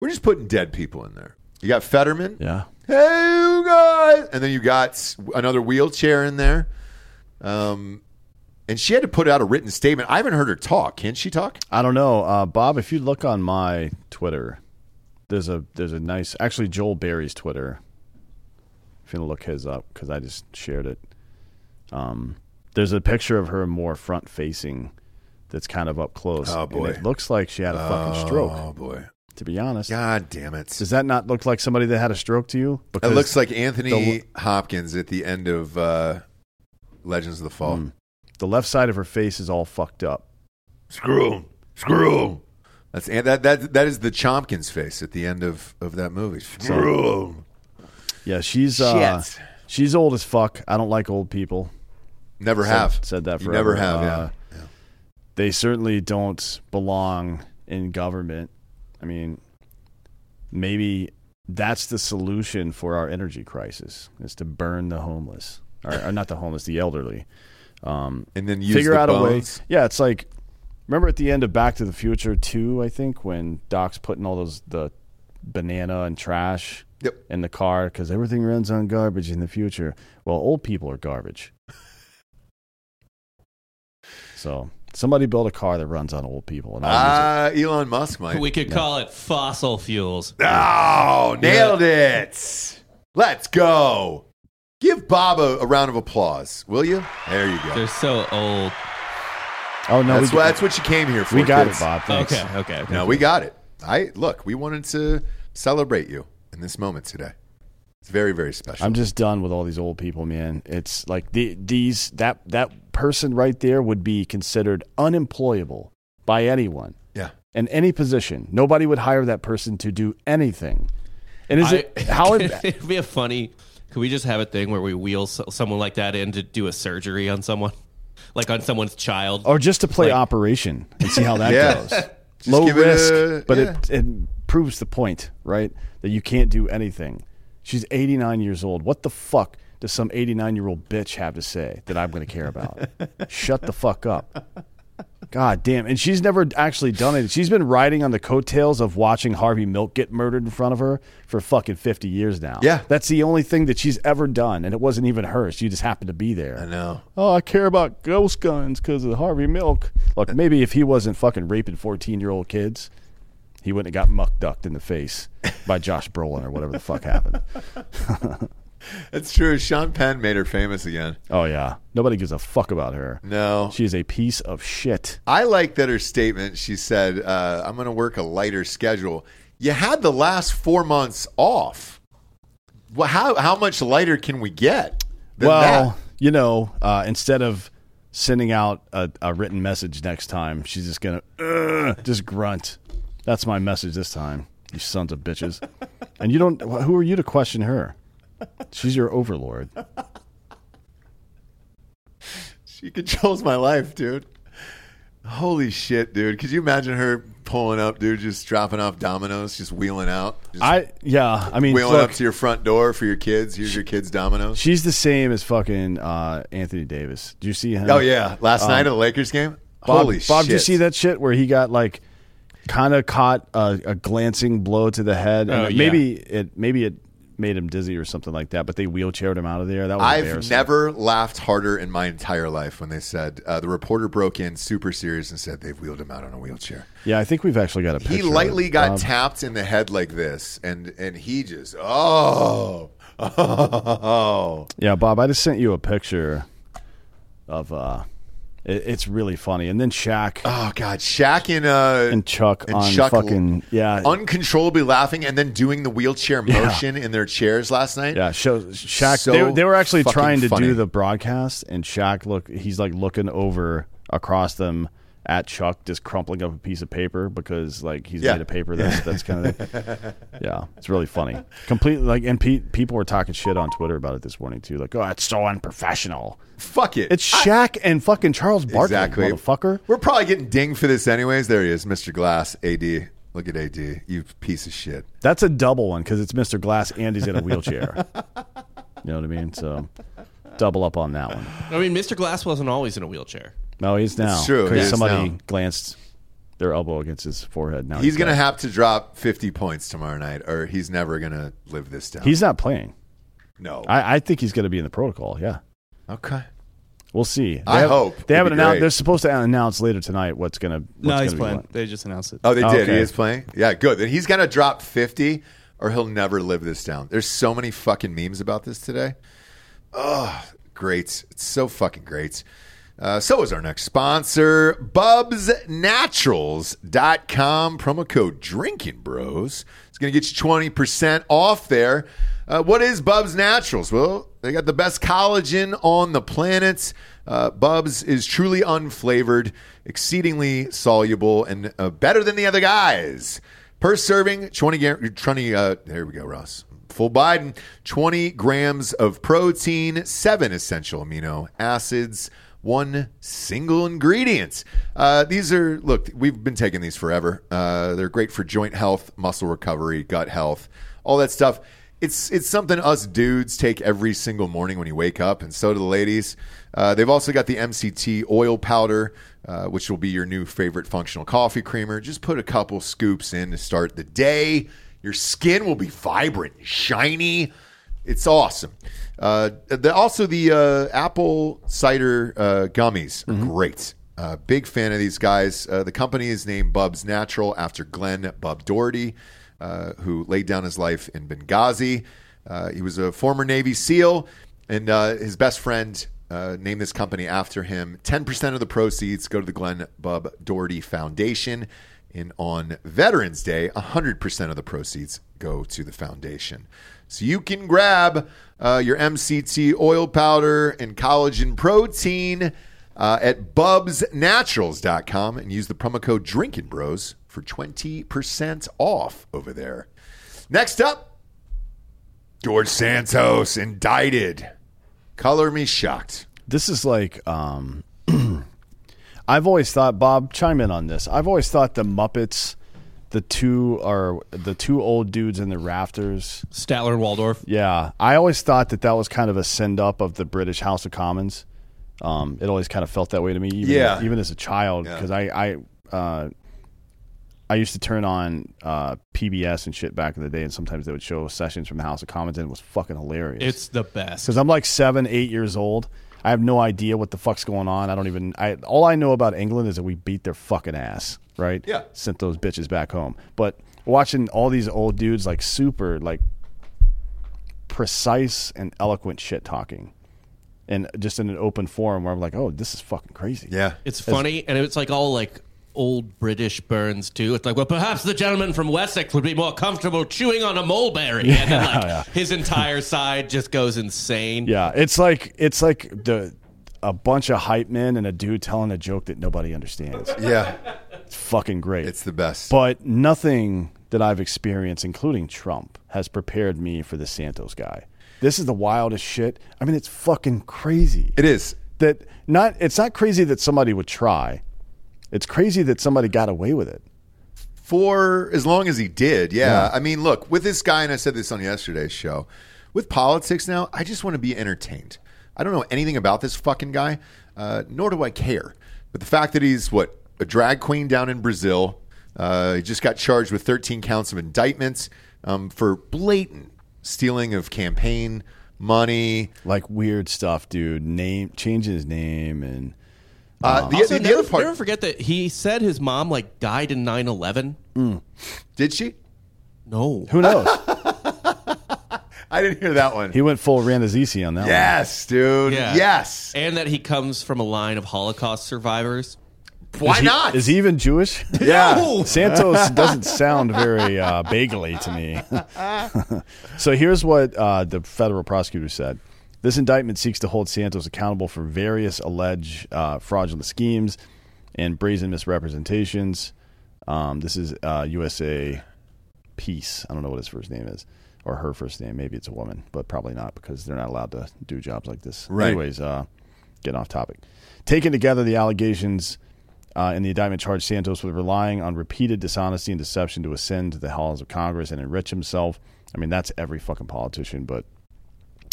We're just putting dead people in there. You got Fetterman. Yeah. Hey, you guys. And then you got another wheelchair in there. Um, and she had to put out a written statement. I haven't heard her talk. Can she talk? I don't know, uh, Bob. If you look on my Twitter, there's a there's a nice actually Joel Berry's Twitter. If you want to look his up because I just shared it. Um, there's a picture of her more front facing that's kind of up close. Oh, And boy. it looks like she had a fucking stroke. Oh boy. To be honest, God damn it! does that not look like somebody that had a stroke to you? It looks like Anthony Hopkins at the end of uh, Legends of the Fall. Mm. The left side of her face is all fucked up. Screw him. Screw him. That's and that that that is the Chompkins face at the end of of that movie. Screw him. Yeah, she's uh, Shit. she's old as fuck. I don't like old people. Never Said- have said that You forever. never have. Uh, yeah. They certainly don't belong in government. I mean, maybe that's the solution for our energy crisis: is to burn the homeless, or, or not the homeless, the elderly, um, And then use figure the out a way. bones. Yeah, it's like remember at the end of Back to the Future two, I think, when Doc's putting all those the banana and trash Yep. in the car because everything runs on garbage in the future. Well, old people are garbage. so somebody build a car that runs on old people, and Uh, Elon Musk might. We could call it fossil fuels. Oh, nailed it. Let's go. Give Bob a, a round of applause, will you? There you go. They're so old. Oh no, that's, we, what, that's what you came here for. we got kids. it, Bob. Thanks. Okay, okay. No, we got it. I look. We wanted to celebrate you in this moment today. It's very, very special. I'm just done with all these old people, man. It's like the, these that that person right there would be considered unemployable by anyone yeah. in any position. Nobody would hire that person to do anything. And is it I- how? It'd be a funny. Could we just have a thing where we wheel so- someone like that in to do a surgery on someone, like on someone's child, or just to play Like- operation and see how that Yeah. goes. Just Low give it risk, a- but yeah. it it proves the point, right? That you can't do anything. She's 89 years old. What the fuck does some 89 year old bitch have to say that I'm going to care about? Shut the fuck up. God damn. And she's never actually done it. She's been riding on the coattails of watching Harvey Milk get murdered in front of her for fucking 50 years now. Yeah. That's the only thing that she's ever done. And it wasn't even her. She just happened to be there. I know. Oh, I care about ghost guns because of Harvey Milk. Look, maybe if he wasn't fucking raping 14 year old kids, he wouldn't have got muck ducked in the face by Josh Brolin or whatever the fuck happened. That's true. Sean Penn made her famous again. Oh, yeah. Nobody gives a fuck about her. No. She is a piece of shit. I like that her statement. She said, uh, "I'm going to work a lighter schedule." You had the last four months off. Well, how how much lighter can we get? Well, that? you know, uh, instead of sending out a, a written message next time, she's just going to just grunt. That's my message this time, you sons of bitches. and you don't, who are you to question her? She's your overlord. she controls my life, dude. Holy shit, dude! Could you imagine her pulling up, dude, just dropping off dominoes, just wheeling out, just I yeah, I mean, wheeling look, up to your front door for your kids? Here's your kids' dominoes. she's the same as fucking uh, Anthony Davis. Did you see him? Oh yeah, last Um, night at the Lakers game. Bob, Holy Bob, shit! did you see that shit where he got like kind of caught a, a glancing blow to the head? And Oh, yeah. maybe it maybe it made him dizzy or something like that. But they wheelchaired him out of there. That was I've never laughed harder in my entire life when they said uh, the reporter broke in super serious and said they've wheeled him out on a wheelchair. Yeah, I think we've actually got a picture. He lightly got Bob. tapped in the head like this, and and he just oh oh. Yeah, Bob, I just sent you a picture of. uh it, It's really funny. And then Shaq Oh God, Shaq and uh, and Chuck and on Chuck fucking yeah uncontrollably laughing and then doing the wheelchair Yeah. motion in their chairs last night. Yeah, show Shaq. So they, they were actually fucking trying to funny. do the broadcast, and Shaq look. He's like looking over across them at Chuck, just crumpling up a piece of paper because like he's Yeah. made a paper. That's that's kind of yeah. It's really funny. Completely like, and pe- people were talking shit on Twitter about it this morning too. Like, oh, it's so unprofessional. Fuck it. It's Shaq and fucking Charles Barkley, Exactly. motherfucker. We're probably getting dinged for this anyways. There he is, Mr. Glass, AD. Look at AD, you piece of shit. That's a double one because it's Mr. Glass and he's in a wheelchair. you know what I mean? So double up on that one. I mean, Mr. Glass wasn't always in a wheelchair. No, he's now. It's true, he Because somebody now. glanced their elbow against his forehead. Now He's going to got- have to drop 50 points tomorrow night, or he's never going to live this down. He's not playing. no. I, I think he's going to be in the protocol. Yeah, okay. we'll see. They I have- hope. they It'd haven't announced. They're supposed to announce later tonight what's going to. No, he's playing. They just announced it. Oh, they did. Okay. He is playing. Yeah, good. Then he's going to drop 50, or he'll never live this down. There's so many fucking memes about this today. Oh, great. It's so fucking great. Uh, so is our next sponsor, BubsNaturals.com. Promo code Drinkin' Bros. It's going to get you 20% off there. Uh, what is Bubs Naturals? Well, they got the best collagen on the planet. Uh, Bubs is truly unflavored, exceedingly soluble, and uh, better than the other guys. Per serving, 20, 20 uh, there we go, Ross. Full Biden, 20 grams of protein, seven essential amino acids, one single ingredient. Uh, these are, look, we've been taking these forever. Uh, they're great for joint health, muscle recovery, gut health, all that stuff. It's, it's something us dudes take every single morning when you wake up, and so do the ladies. Uh, they've also got the MCT oil powder, uh, which will be your new favorite functional coffee creamer. Just put a couple scoops in to start the day. Your skin will be vibrant shiny. It's awesome. Uh, the, also, the uh, apple cider uh, gummies are great. Uh, big fan of these guys. Uh, the company is named Bubs Natural after Glenn Bub Doherty, uh, who laid down his life in Benghazi. Uh, he was a former Navy SEAL, and uh, his best friend uh, named this company after him. 10% of the proceeds go to the Glenn Bub Doherty Foundation. And on Veterans Day, 100% of the proceeds go to the foundation. So you can grab uh, your MCT oil powder and collagen protein uh, at bubsnaturals.com and use the promo code Drinkin' Bros for 20% off over there. Next up, George Santos indicted. Color me shocked. This is like um I've always thought Bob chime in on this. I've always thought the Muppets the two are the two old dudes in the rafters. Statler and Waldorf. Yeah, I always thought that that was kind of a send up of the British House of Commons. Um, it always kind of felt that way to me, even, Yeah. even as a child, Yeah. because I I uh, I used to turn on uh, PBS and shit back in the day, and sometimes they would show sessions from the House of Commons, and it was fucking hilarious. It's the best. because I'm like seven, eight years old. I have no idea what the fuck's going on. I don't even. I all I know about England is that we beat their fucking ass, right? Yeah. Sent those bitches back home. But watching all these old dudes like super like precise and eloquent shit talking, and just in an open forum where I'm like, oh, this is fucking crazy. Yeah. It's funny, and it's like all like old British burns too. It's like, well, perhaps the gentleman from Wessex would be more comfortable chewing on a mulberry, and then like Yeah. his entire side just goes insane. Yeah, it's like it's like the a bunch of hype men and a dude telling a joke that nobody understands. Yeah. It's fucking great. It's the best. But nothing that I've experienced, including Trump, has prepared me for the Santos guy. This is the wildest shit. I mean, it's fucking crazy. It is. That not it's not crazy that somebody would try. It's crazy that somebody got away with it. for as long as he did. Yeah. Yeah. I mean, look, with this guy, and I said this on yesterday's show, with politics now, I just want to be entertained. I don't know anything about this fucking guy, uh, nor do I care. But the fact that he's, what, a drag queen down in Brazil, uh, he just got charged with 13 counts of indictments um, for blatant stealing of campaign money. Like weird stuff, dude. Name changing his name and Uh, the, Also, the, the never, other part. never forget that he said his mom like died in 9-11. Did she? No. who knows? I didn't hear that one. he went full Randazisi on that one. yes, dude. Yeah. Yes. And that he comes from a line of Holocaust survivors. Why Is he- not? Is he even Jewish? Yeah. Santos doesn't sound very uh, bagely to me. so here's what uh, the federal prosecutor said. This indictment seeks to hold Santos accountable for various alleged uh, fraudulent schemes and brazen misrepresentations. Um, this is uh, USA Peace. I don't know what his first name is or her first name. Maybe it's a woman, but probably not because they're not allowed to do jobs like this. Right. Anyways, uh, getting off topic. Taken together, the allegations uh, in the indictment charge Santos with relying on repeated dishonesty and deception to ascend to the halls of Congress and enrich himself. I mean, that's every fucking politician, but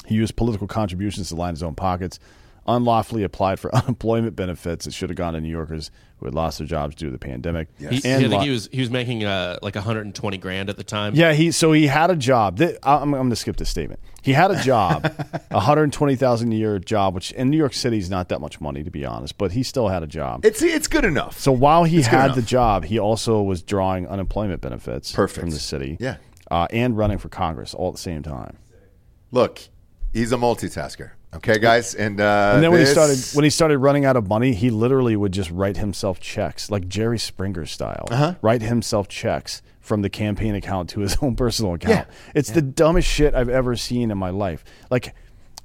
he used political contributions to line his own pockets, unlawfully applied for unemployment benefits that should have gone to New Yorkers who had lost their jobs due to the pandemic. He, And I think lo- he was he was making uh, like 120 grand at the time. yeah, he so he had a job. Th- I'm, I'm going to skip this statement. He had a job, a hundred twenty thousand a year job, which in New York City is not that much money to be honest, but he still had a job. It's it's good enough. So while he It's had the job, he also was drawing unemployment benefits Perfect. from the city. Yeah. Uh, and running for Congress all at the same time. Look, he's a multitasker. Okay, guys, and uh, and then when he started when he started running out of money, he literally would just write himself checks, like Jerry Springer style. Uh-huh. Write himself checks from the campaign account to his own personal account. Yeah. It's the dumbest shit I've ever seen in my life. Like,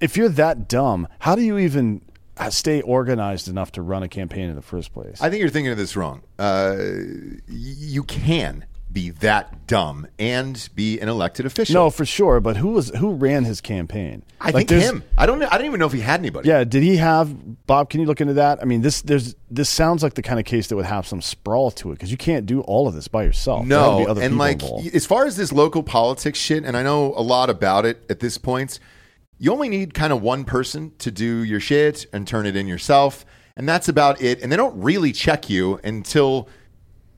if you're that dumb, how do you even uh, stay organized enough to run a campaign in the first place? I think you're thinking of this wrong. Uh, you can be that dumb and be an elected official. no, for sure. But who was who ran his campaign? I Like, think him. I don't. know I don't even know if he had anybody. Yeah, did he have Bob? Can you look into that? I mean, this there's this sounds like the kind of case that would have some sprawl to it because you can't do all of this by yourself. No, and like involved. as far as this local politics shit, and I know a lot about it at this point. You only need kind of one person to do your shit and turn it in yourself, and that's about it. And they don't really check you until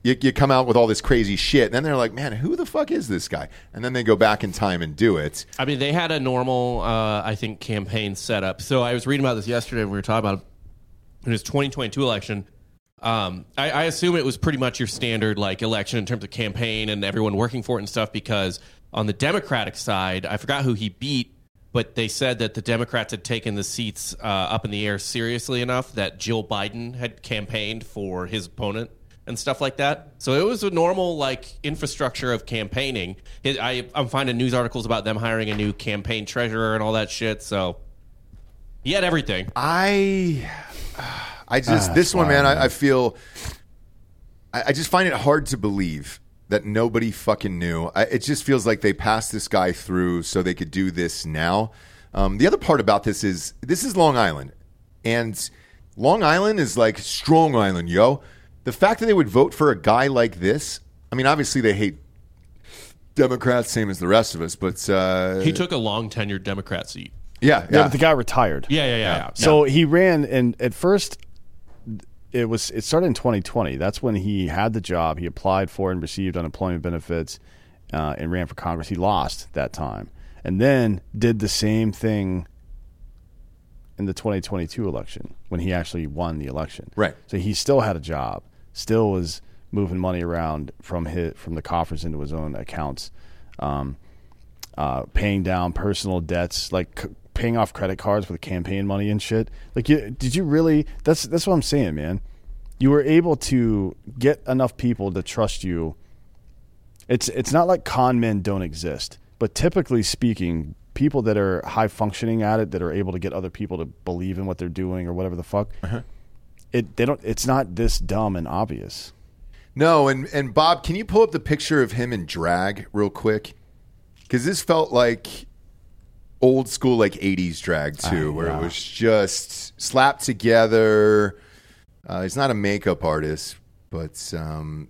you, you come out with all this crazy shit. And then they're like, "Man, who the fuck is this guy?" And then they go back in time and do it. I mean, they had a normal, uh, I think, campaign setup. So I was reading about this yesterday. when We were talking about it was 2022 election. Um, I, I assume it was pretty much your standard like election in terms of campaign and everyone working for it and stuff. Because on the Democratic side, I forgot who he beat, but they said that the Democrats had taken the seats uh, up in the air seriously enough that Jill Biden had campaigned for his opponent and stuff like that. So it was a normal like infrastructure of campaigning. It, I, I'm finding news articles about them hiring a new campaign treasurer and all that shit. So he had everything. I, I just Ah, this one, man. I, I feel, I, I just find it hard to believe that nobody fucking knew. I, it just feels like they passed this guy through so they could do this now. Um, the other part about this is this is Long Island, and Long Island is like Strong Island, yo. The fact that they would vote for a guy like this, I mean, obviously they hate Democrats, same as the rest of us, but uh, He took a long tenured Democrat seat. yeah, yeah, but the guy retired. Yeah, yeah, yeah. yeah. So he ran, and at first, it was it started in 2020. That's when he had the job. He applied for and received unemployment benefits, uh, and ran for Congress. He lost that time, and then did the same thing in the 2022 election when he actually won the election. Right. So he still had a job, still was moving money around from his from the coffers into his own accounts, um, uh, paying down personal debts, like c- paying off credit cards with campaign money and shit. Like, you, did you really? That's that's what I'm saying, man. You were able to get enough people to trust you. It's it's not like con men don't exist, but typically speaking, people that are high functioning at it, that are able to get other people to believe in what they're doing or whatever the fuck, it they don't. It's not this dumb and obvious. No, and and Bob, can you pull up the picture of him in drag real quick? Because this felt like old school, like '80s drag too, where it was just slapped together. Uh, he's not a makeup artist, but um,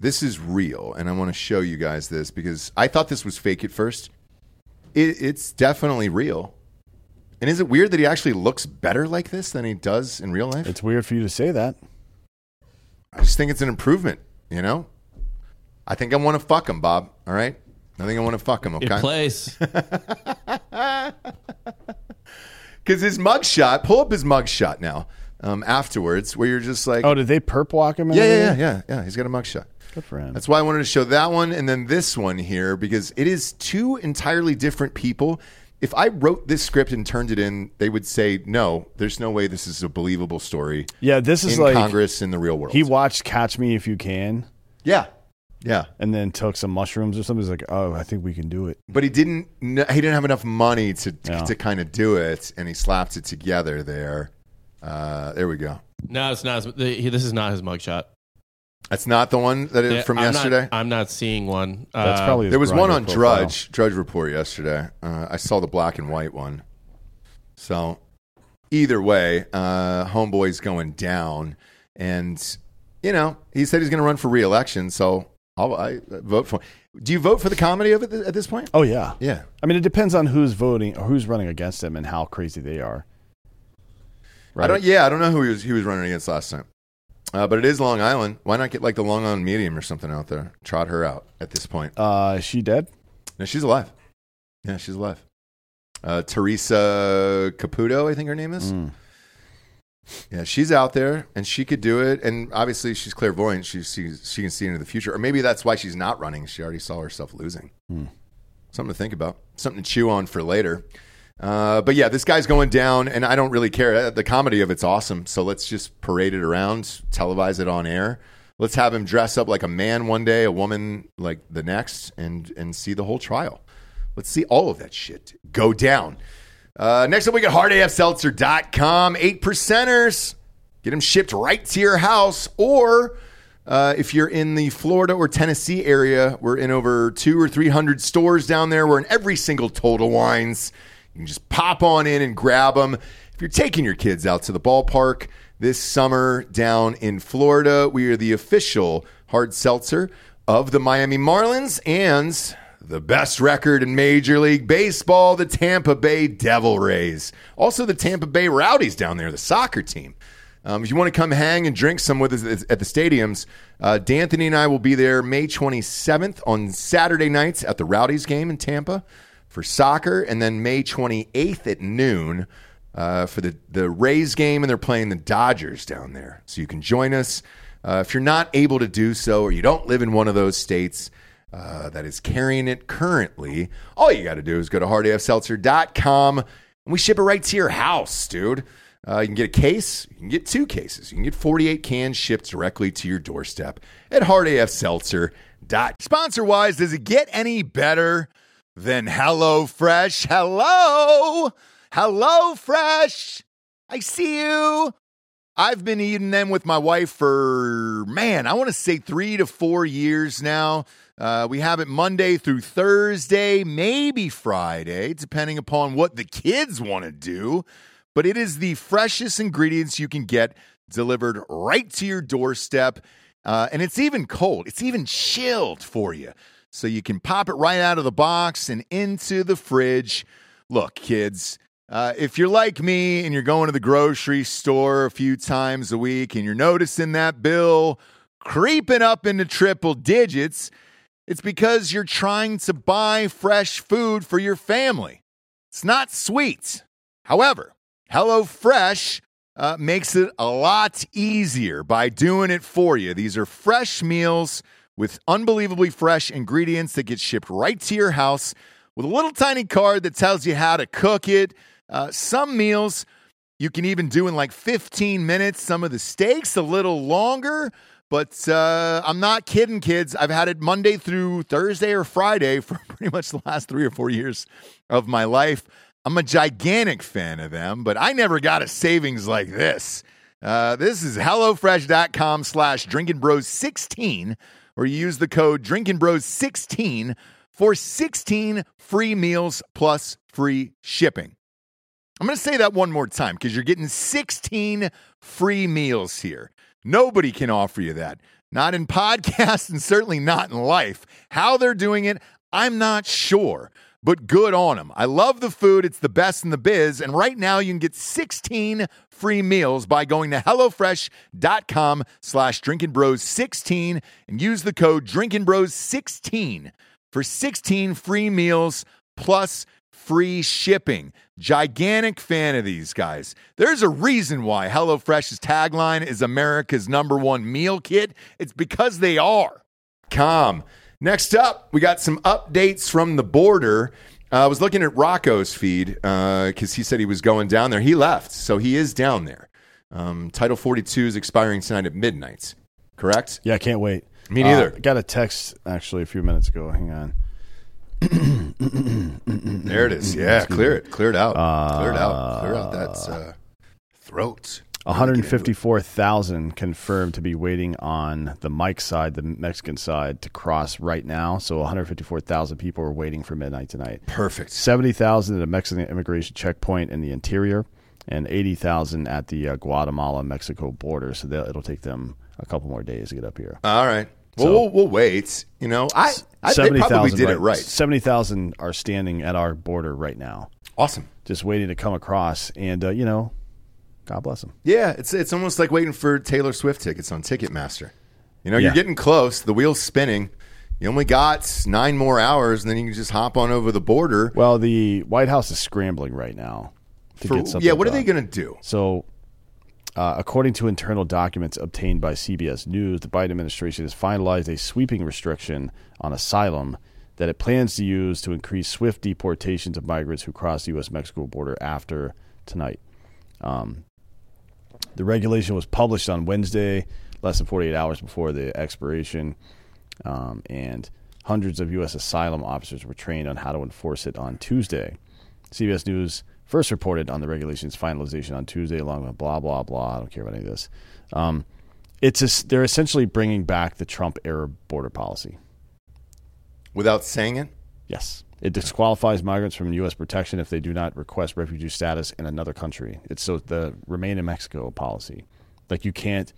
this is real, and I want to show you guys this because I thought this was fake at first. It, it's definitely real. And is it weird that he actually looks better like this than he does in real life? It's weird for you to say that. I just think it's an improvement, you know? I think I want to fuck him, Bob. All right? I think I want to fuck him, It okay? plays. Because his mugshot, pull up his mugshot now um, afterwards, where you're just like, Oh, did they perp walk him? yeah, yeah, yeah, yeah, yeah. He's got a mugshot. Good for him. That's why I wanted to show that one and then this one here because it is two entirely different people. If I wrote this script and turned it in, they would say, no, there's no way this is a believable story. Yeah, this is in like Congress in the real world. He watched Catch Me If You Can. Yeah. Yeah. And then took some mushrooms or something. He's like, oh, I think we can do it. but he didn't he didn't have enough money to Yeah. to kind of do it and he slapped it together there uh, there we go No, it's not. His, this is not his mugshot. That's not the one that is Yeah, from I'm not- yesterday I'm not seeing one. That's Uh, probably his there was one Grindr on profile. drudge drudge report yesterday uh, i saw the black and white one so either way uh, homeboy's going down and you know he said he's going to run for re-election so I'll I vote for him. do you vote for the comedy of it th- at this point Oh, yeah. yeah I mean, it depends on who's voting or who's running against him and how crazy they are. I don't. Yeah, I don't know who he was. He was running against last time. Uh, but it is Long Island. Why not get like the Long Island medium or something out there? Trot her out at this point. Uh, is she dead? No, she's alive. Yeah, she's alive. Uh, Teresa Caputo, I think her name is. Mm. Yeah, she's out there and she could do it. And obviously, she's clairvoyant. She sees, she can see into the future. Or maybe that's why she's not running. She already saw herself losing. Hmm. Something to think about. Something to chew on for later. Uh, but yeah, this guy's going down, and I don't really care. Uh, The comedy of it's awesome. So let's just parade it around, televise it on air. Let's have him dress up like a man one day, a woman like the next, and and see the whole trial. Let's see all of that shit go down. Uh, next up, we got hardafseltzer.com. Eight percenters. Get them shipped right to your house. Or uh, if you're in the Florida or Tennessee area, we're in over two or 300 stores down there. We're in every single Total Wines. You can just pop on in and grab them. If you're taking your kids out to the ballpark this summer down in Florida, we are the official hard seltzer of the Miami Marlins and the best record in Major League Baseball, the Tampa Bay Devil Rays. Also, the Tampa Bay Rowdies down there, the soccer team. Um, if you want to come hang and drink some with us at the stadiums, uh, D'Anthony and I will be there May 27th on Saturday nights at the Rowdies game in Tampa for soccer, and then May 28th at noon uh, for the, the Rays game, and they're playing the Dodgers down there. So you can join us. Uh, if you're not able to do so, or you don't live in one of those states uh, that is carrying it currently, all you got to do is go to hardafseltzer.com, and we ship it right to your house, dude. Uh, you can get a case, you can get two cases, you can get 48 cans shipped directly to your doorstep at hardafseltzer.com. Sponsor wise, does it get any better than HelloFresh? Hello! Hello Fresh! I see you! I've been eating them with my wife for, man, I want to say three to four years now. Uh, we have it Monday through Thursday, maybe Friday, depending upon what the kids want to do. But it is the freshest ingredients you can get delivered right to your doorstep. Uh, and it's even cold, it's even chilled for you. So you can pop it right out of the box and into the fridge. Look, kids, uh, if you're like me and you're going to the grocery store a few times a week and you're noticing that bill creeping up into triple digits, it's because you're trying to buy fresh food for your family. It's not sweet. However, HelloFresh uh, makes it a lot easier by doing it for you. These are fresh meals with unbelievably fresh ingredients that get shipped right to your house with a little tiny card that tells you how to cook it. Uh, some meals you can even do in like 15 minutes. Some of the steaks a little longer. But uh, I'm not kidding, kids. I've had it Monday through Thursday or Friday for pretty much the last three or four years of my life. I'm a gigantic fan of them, but I never got a savings like this. Uh, this is HelloFresh.com slash Drinkin' Bros 16, or you use the code Drinkin' Bros 16 for 16 free meals plus free shipping. I'm going to say that one more time because you're getting 16 free meals here. Nobody can offer you that. Not in podcasts and certainly not in life. How they're doing it, I'm not sure, but good on them. I love the food. It's the best in the biz. And right now you can get 16 free meals by going to HelloFresh.com slash Drinkin' Bros 16 and use the code Drinkin' Bros 16 for 16 free meals plus free shipping. Gigantic fan of these guys. There's a reason why HelloFresh's tagline is America's number one meal kit. It's because they are. Com. Next up, we got some updates from the border. Uh, I was looking at Rocco's feed because he said he was going down there. He left, so he is down there. Um, Title 42 is expiring tonight at midnight, correct? Yeah, I can't wait. Me neither. Uh, got a text actually a few minutes ago. Hang on. There it is. Yeah, clear it. Clear it out. clear it out. Clear out that uh, throat. 154,000 confirmed to be waiting on the Mike side, the Mexican side, to cross right now. So 154,000 people are waiting for midnight tonight. Perfect. 70,000 at a Mexican immigration checkpoint in the interior, and 80,000 at the uh, Guatemala Mexico border. So they'll- it'll take them a couple more days to get up here. All right. Well, So- we'll, we'll wait. You know, I, I they probably 70,000 did it right. 70,000 are standing at our border right now. Awesome. Just waiting to come across. And, uh, you know, God bless them. Yeah, it's it's almost like waiting for Taylor Swift tickets on Ticketmaster. You know, Yeah. you're getting close. The wheel's spinning. You only got nine more hours, and then you can just hop on over the border. Well, the White House is scrambling right now to For- get something. yeah, what are they going to do? So, uh, according to internal documents obtained by CBS News, the Biden administration has finalized a sweeping restriction on asylum that it plans to use to increase swift deportations of migrants who cross the U.S. Mexico border after tonight. Um, the regulation was published on Wednesday, less than 48 hours before the expiration, um, and hundreds of U.S. asylum officers were trained on how to enforce it on Tuesday. CBS News first reported on the regulation's finalization on Tuesday, along with blah blah blah. I don't care about any of this. Um, it's a, they're essentially bringing back the Trump era border policy without saying it. Yes, it disqualifies migrants from U.S. protection if they do not request refugee status in another country. It's so the remain in Mexico policy. Like you can't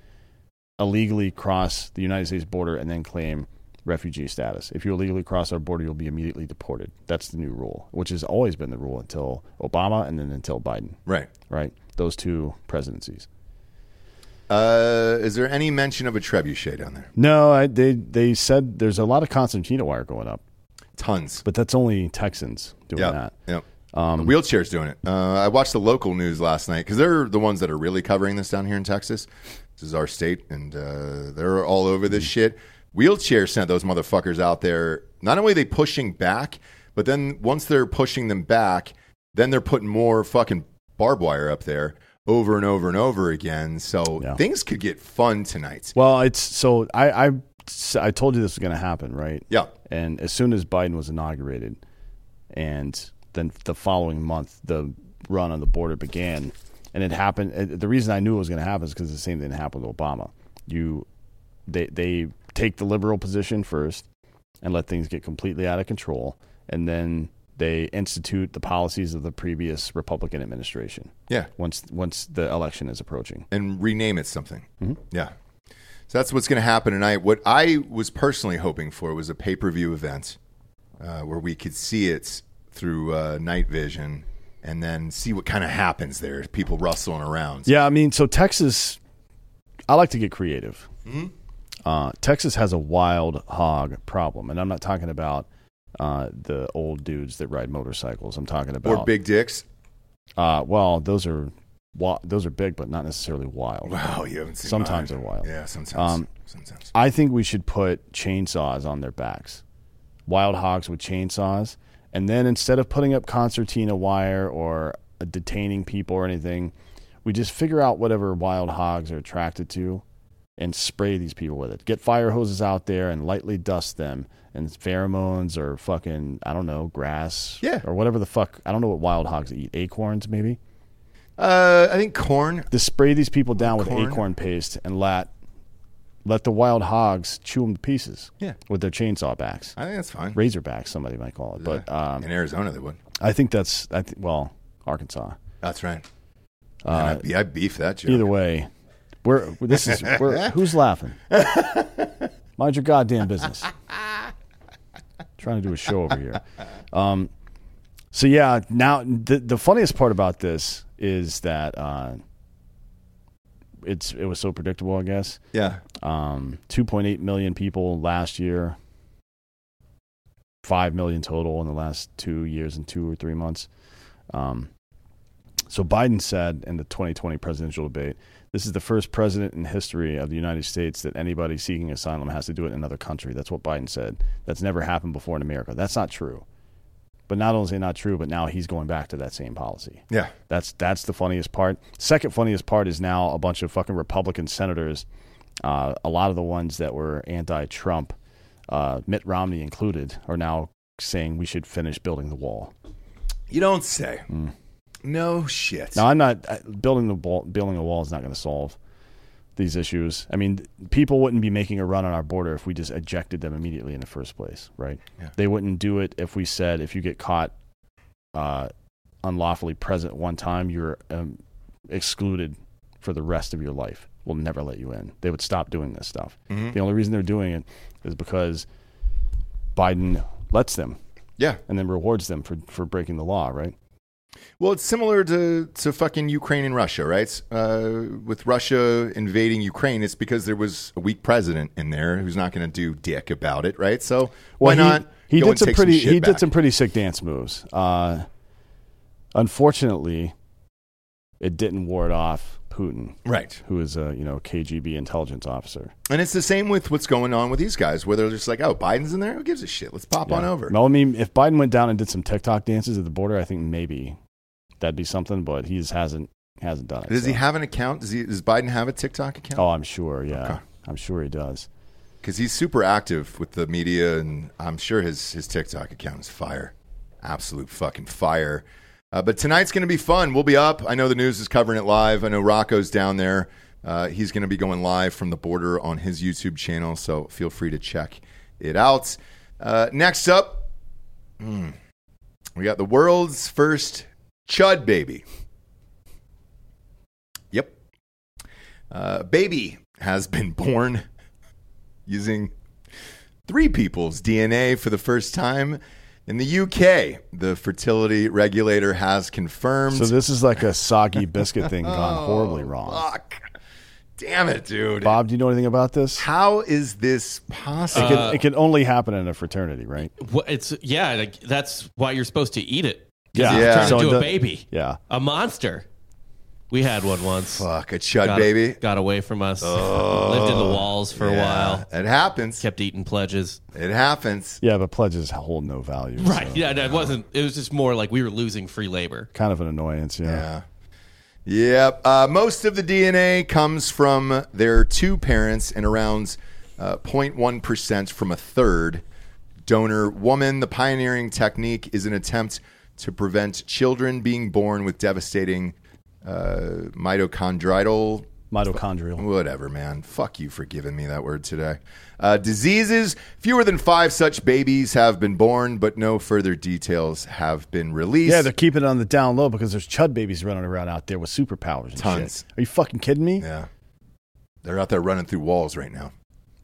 illegally cross the United States border and then claim refugee status. If you illegally cross our border, you'll be immediately deported. That's the new rule, which has always been the rule until Obama and then until Biden. Right. Right. Those two presidencies. Uh, is there any mention of a trebuchet down there? No, I, they they said there's a lot of concertina wire going up. Tons. But that's only Texans doing Yep, that. Yep. Um, Wheelchairs doing it. Uh, I watched the local news last night because they're the ones that are really covering this down here in Texas. This is our state, and uh, they're all over this shit. Wheelchair sent those motherfuckers out there. Not only are they pushing back, but then once they're pushing them back, then they're putting more fucking barbed wire up there over and over and over again. So things could get fun tonight. Well, it's so I I, I told you this was going to happen, right? Yeah. And as soon as Biden was inaugurated, and then the following month the run on the border began, and it happened. The reason I knew it was going to happen is because the same thing happened with Obama. You, they they take the liberal position first, and let things get completely out of control, and then they institute the policies of the previous Republican administration. Yeah. Once once the election is approaching. and rename it something. Mhm. Yeah. So that's what's going to happen tonight. What I was personally hoping for was a pay per view event uh, where we could see it through uh, night vision and then see what kind of happens there. People rustling around. Yeah, I mean, so Texas, I like to get creative. Mhm. Uh, Texas has a wild hog problem, and I'm not talking about uh, the old dudes that ride motorcycles. I'm talking about Or big dicks. Uh, well, those are those are big, but not necessarily wild. Wow, you haven't seen Sometimes mine. they're wild. Yeah, sometimes. Um, Sometimes. I think we should put chainsaws on their backs, wild hogs with chainsaws, and then instead of putting up concertina wire or uh, detaining people or anything, we just figure out whatever wild hogs are attracted to and spray these people with it. Get fire hoses out there and lightly dust them and pheromones or fucking I don't know grass, Yeah. or whatever the fuck. I don't know what wild hogs eat. Acorns maybe. Uh, I think corn. To spray these people down with Corn. acorn paste and let let the wild hogs chew them to pieces. Yeah. with their chainsaw backs. I think that's fine. Razorbacks, somebody might call it. But um, In Arizona, they would. I think that's I th- well Arkansas. That's right. Uh, I, be- I beef that joke. Either way, we're this is we're, who's laughing. Mind your goddamn business. Trying to do a show over here. Um, so yeah, now the the funniest part about this is that uh, it's it was so predictable. I guess. Yeah. Um, two point eight million people last year. Five million total in the last two years and two or three months. Um, so Biden said in the 2020 presidential debate, "This is the first president in history of the United States that anybody seeking asylum has to do it in another country." That's what Biden said. That's never happened before in America. That's not true. But not only is it not true, but now he's going back to that same policy. Yeah. That's that's the funniest part. Second funniest part is now a bunch of fucking Republican senators, uh, a lot of the ones that were anti-Trump, uh, Mitt Romney included, are now saying we should finish building the wall. You don't say. Mm. No shit. Now I'm not uh, building the wall. Building a wall is not going to solve these issues. I mean, people wouldn't be making a run on our border if we just ejected them immediately in the first place, right? Yeah. They wouldn't do it if we said if you get caught uh, unlawfully present one time, you're um, excluded for the rest of your life. We'll never let you in. They would stop doing this stuff. Mhm. The only reason they're doing it is because Biden lets them. Yeah. And then rewards them for, for breaking the law, right? Well, it's similar to, to fucking Ukraine and Russia, right? Uh, with Russia invading Ukraine, it's because there was a weak president in there who's not going to do dick about it, right? So why Well, he- not? He, did some pretty. shit he did some pretty sick dance moves. Uh, unfortunately, it didn't ward off Putin, Right. Who is a you know KGB intelligence officer. And it's the same with what's going on with these guys, where they're just like, oh, Biden's in there? Who gives a shit? Let's pop on over. No, I mean, if Biden went down and did some TikTok dances at the border, I think maybe that'd be something. But he just hasn't hasn't done it. Does he have an account? Does, he, does Biden have a TikTok account? Oh, I'm sure. Yeah, I'm sure he does. Because he's super active with the media, and I'm sure his, his TikTok account is fire. Absolute fucking fire. Uh, but tonight's going to be fun. We'll be up. I know the news is covering it live. I know Rocco's down there. Uh, he's going to be going live from the border on his YouTube channel, so feel free to check it out. Uh, next up, hmm, we got the world's first Chud baby. Yep. Uh, baby has been born using three people's DNA for the first time in the UK. The fertility regulator has confirmed. So this is like a soggy biscuit thing gone horribly wrong. Fuck. Damn it, dude. Bob, do you know anything about this? How is this It possible? can, it can only happen in a fraternity, right? Well, it's yeah. Like, that's why you're supposed to eat it. 'Cause Yeah. it's Yeah. turned So into the- a baby, Yeah. a monster. We had one once. Fuck a chud got, baby. Got away from us. Oh. Lived in the walls for a while. It happens. Kept eating pledges. It happens. Yeah, but pledges hold no value. Right. so Yeah. It wasn't. It was just more like we were losing free labor. Kind of an annoyance. Yeah. Yeah. Yep. Uh, most of the DNA comes from their two parents and around uh, 0.1% from a third donor woman. The pioneering technique is an attempt to prevent children being born with devastating uh, mitochondrial. Mitochondrial. Whatever, man. Fuck you for giving me that word today. Uh, diseases. Fewer than five such babies have been born, but no further details have been released. Yeah, they're keeping it on the down low because there's chud babies running around out there with superpowers and Tons. shit. Are you fucking kidding me? Yeah. They're out there running through walls right now.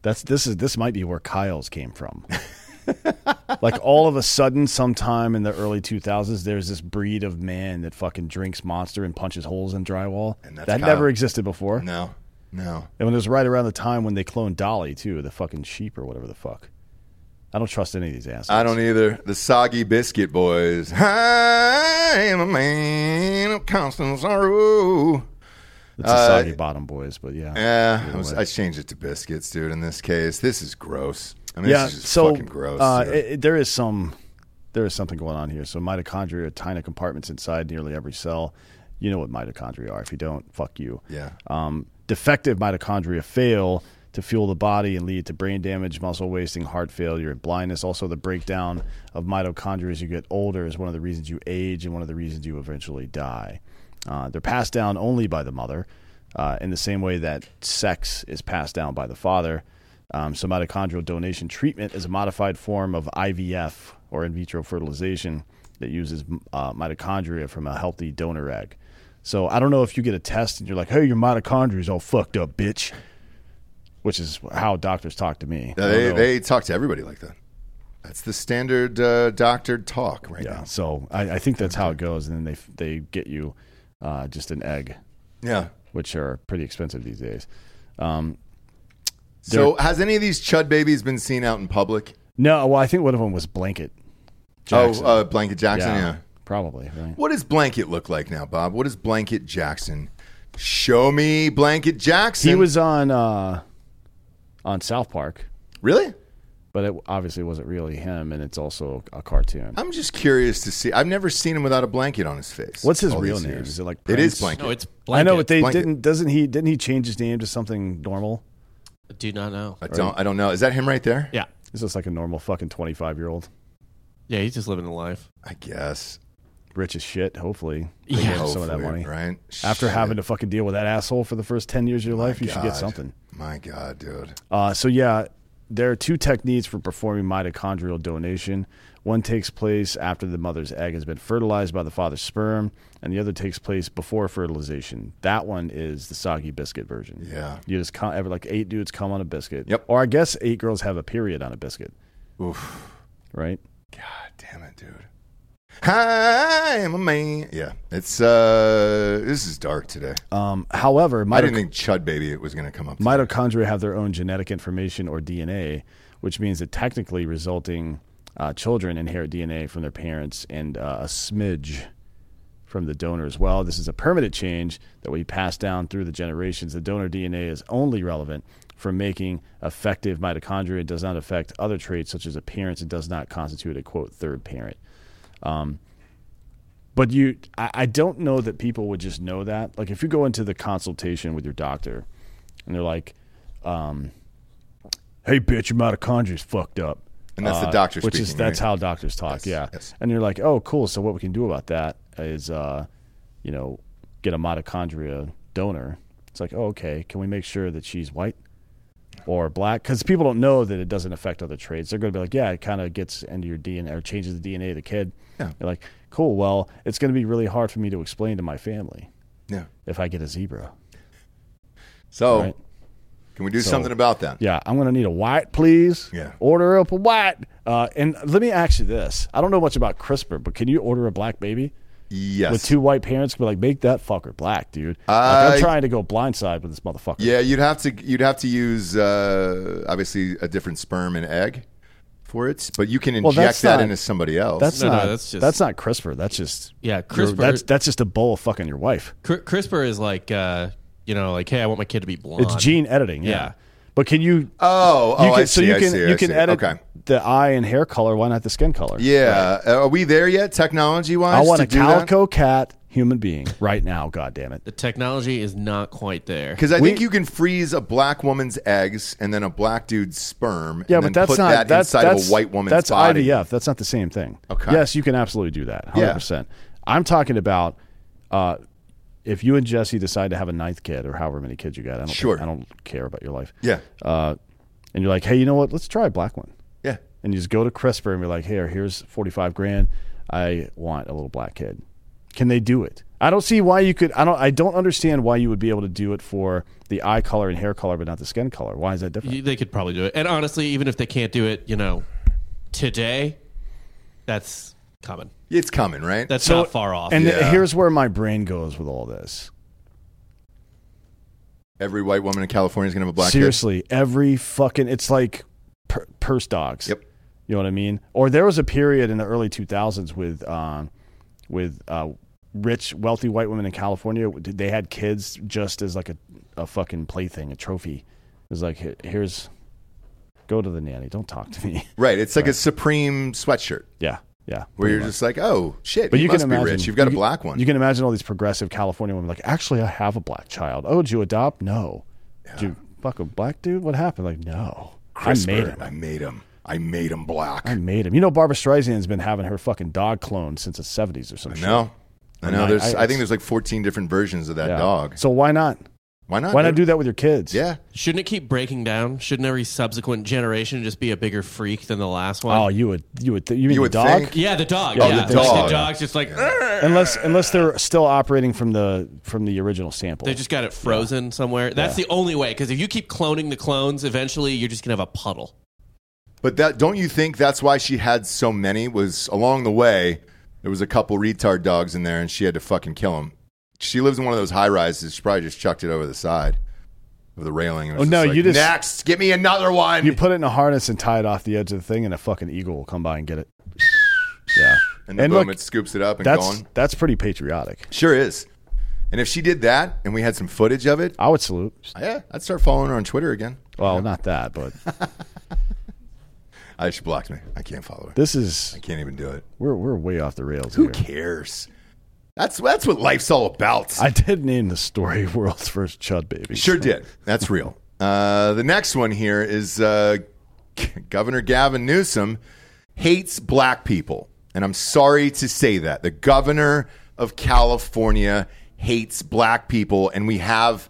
That's this is this might be where Kyle's came from. like all of a sudden, sometime in the early 2000s, there's this breed of man that fucking drinks Monster and punches holes in drywall. that's that Kyle. never existed before. No, no. And it was right around the time when they cloned Dolly too, the fucking sheep or whatever the fuck. I don't trust any of these assholes. I don't either. The soggy biscuit boys. I am a man of constant sorrow. It's the Uh, soggy bottom boys, but yeah. Yeah, I, was. I changed it to biscuits, dude. In this case, this is gross. I mean, yeah, this is just so fucking gross. uh, it- it- there is some there is something going on here. So mitochondria are tiny compartments inside nearly every cell. You know what mitochondria are. If you don't, fuck you. Yeah. Um, defective mitochondria fail to fuel the body and lead to brain damage, muscle wasting, heart failure, and blindness. Also, the breakdown of mitochondria as you get older is one of the reasons you age and one of the reasons you eventually die. Uh, they're passed down only by the mother, uh, in the same way that sex is passed down by the father. Um, so, mitochondrial donation treatment is a modified form of IVF or in vitro fertilization that uses uh, mitochondria from a healthy donor egg. So, I don't know if you get a test and you're like, hey, your mitochondria is all fucked up, bitch, which is how doctors talk to me. They, they talk to everybody like that. That's the standard uh, doctored talk right yeah, now. so I, I think that's how it goes. And then they, they get you uh, just an egg. Yeah. Which are pretty expensive these days. Um, So, has any of these chud babies been seen out in public? No, well, I think one of them was Blanket. Jackson. Oh, uh, Blanket Jackson. Yeah. probably. Right. What does Blanket look like now, Bob? What is Blanket Jackson? Show me Blanket Jackson. He was on uh, on South Park. Really? But it obviously wasn't really him, and it's also a cartoon. I'm just curious to see. I've never seen him without a blanket on his face. What's his real name? years. Is it like It is Blanket. No, it's I know, but they Blanket. didn't. Doesn't he? Didn't he change his name to something normal? I do not know. I don't. I don't know. Is that him right there? Yeah. Is this like a normal fucking twenty five year old? Yeah, he's just living a life. I guess. Rich as shit. Hopefully, Yeah. They gave him some of that Hopefully, money. right? After Shit. having to fucking deal with that asshole for the first ten years of your life, you should get God. something. My God, dude. Uh, so yeah, there are two techniques for performing mitochondrial donation. One takes place after the mother's egg has been fertilized by the father's sperm, and the other takes place before fertilization. That one is the soggy biscuit version. Yeah. you just come, ever like eight dudes come on a biscuit. Yep. Or I guess eight girls have a period on a biscuit. Oof. Right. God damn it, dude. I am a man. Yeah, it's uh, this is dark today. Um, however, I didn't think Chud Baby was going to come up. mitochondria have their own genetic information or DNA, which means that technically resulting uh, children inherit DNA from their parents and uh, a smidge from the donor as well. This is a permanent change that we pass down through the generations. The donor DNA is only relevant for making effective mitochondria. It does not affect other traits such as appearance. It does not constitute a quote third parent. Um, but you, I, I don't know that people would just know that. Like if you go into the consultation with your doctor, and they're like, um, "Hey, bitch, your mitochondria is fucked up," And that's the doctor which is that's right? how doctors talk. yeah, and you're like, "Oh, cool. So what we can do about that is, uh, you know, get a mitochondria donor." It's like, "Oh, okay. Can we make sure that she's white?" Or black, because people don't know that it doesn't affect other traits. They're going to be like, "Yeah, it kind of gets into your DNA or changes the DNA of the kid." Yeah. You're like, "Cool. Well, it's going to be really hard for me to explain to my family." Yeah. If I get a zebra. So, Right. Can we do So- something about that? Yeah, I'm going to need a white, please. Yeah. Order up a white. Uh, and let me ask you this: I don't know much about CRISPR, but can you order a black baby? Yes. With two white parents, be like, make that fucker black, dude. Like, I- I'm trying to go blindside with this motherfucker. Yeah, you'd have to you'd have to use uh, obviously a different sperm and egg for it, but you can Well, inject that's that not- into somebody else. That's No, no, not. that's that's, just- not CRISPR. That's just Yeah, CRISPR- That's that's just a bowl of fucking your wife. Cri- CRISPR is like, uh, you know, like, hey, I want my kid to be blonde. It's gene editing. Yeah. Yeah. But can you? Oh, oh, you can, I so you I can see, you I can see. edit Okay. the eye and hair color. Why not the skin color? yeah, Uh, are we there yet, technology wise? I want to a do that? calico cat human being right now. God damn it. The technology is not quite there. Because I We- think you can freeze a black woman's eggs and then a black dude's sperm. Yeah, and but then that's put not that that's, inside that's, of a white woman's that's body. IVF. That's not the same thing. Okay. Yes, you can absolutely do that. Hundred Yeah. percent. I'm talking about uh, if you and Jesse decide to have a ninth kid or however many kids you got. I don't think- I don't care about your life. Yeah. Uh, and you're like, hey, you know what? Let's try a black one. Yeah. And you just go to CRISPR and be like, here, here's 45 grand. I want a little black kid. Can they do it? I don't see why you could. I don't. I don't understand why you would be able to do it for the eye color and hair color, but not the skin color. Why is that different? They could probably do it. And honestly, even if they can't do it, you know, today, that's coming. It's coming, right? That's So- not far off. And Yeah. here's where my brain goes with all this. Every white woman in California is going to have a black kid. Seriously, every fucking it's like per, purse dogs. Yep. You know what I mean? Or there was a period in the early 2000s with um, with uh, rich, wealthy white women in California. They had kids just as like a, a fucking plaything, a trophy. It was like, here's, go to the nanny. Don't talk to me. Right. It's like a Supreme sweatshirt Yeah, yeah. where you're much. just like, oh, shit, But you, you must can be imagine rich. You've got a black one. You can imagine all these progressive California women like, actually, I have a black child. Oh, did you adopt? No. Did you fuck a black dude? What happened? Like, no. I made him. I made him. I made him black. I made him. You know, Barbra Streisand's been having her fucking dog cloned since the seventies or some I shit. know. I know. I- There's. I- I, think there's like 14 different versions of that Yeah. dog. So why not? Why not? Why not do that with your kids? Yeah. Shouldn't it keep breaking down? Shouldn't every subsequent generation just be a bigger freak than the last one? Oh, you would. You would. Th- you mean You the would dog? think. yeah, the dog. Oh, yeah, the Like, dog. the dog's just like Unless unless they're still operating from the from the original sample. they just got it frozen somewhere. That's Yeah. the only way. Because if you keep cloning the clones, eventually you're just gonna have a puddle. But that don't you think that's why she had so many? Was along the way there was a couple retard dogs in there, and she had to fucking kill them. She lives in one of those high rises. She probably just chucked it over the side of the railing. Oh, no, like, you just- next. Give me another one. you put it in a harness and tie it off the edge of the thing, and a fucking eagle will come by and get it. Yeah. and then boom, look, it scoops it up and that's gone. that's pretty patriotic. Sure is. And if she did that, and we had some footage of it, I would salute. yeah, I'd start following her on Twitter again. Well, not that, but I she blocked me. I can't follow her. this is I can't even do it. we're we're way off the rails Who here. cares? That's that's what life's all about. I did name the story "World's First Chud Baby." Sure did. That's real. Uh, the next one here is uh, Governor Gavin Newsom hates black people. And I'm sorry to say that. The governor of California hates black people, and we have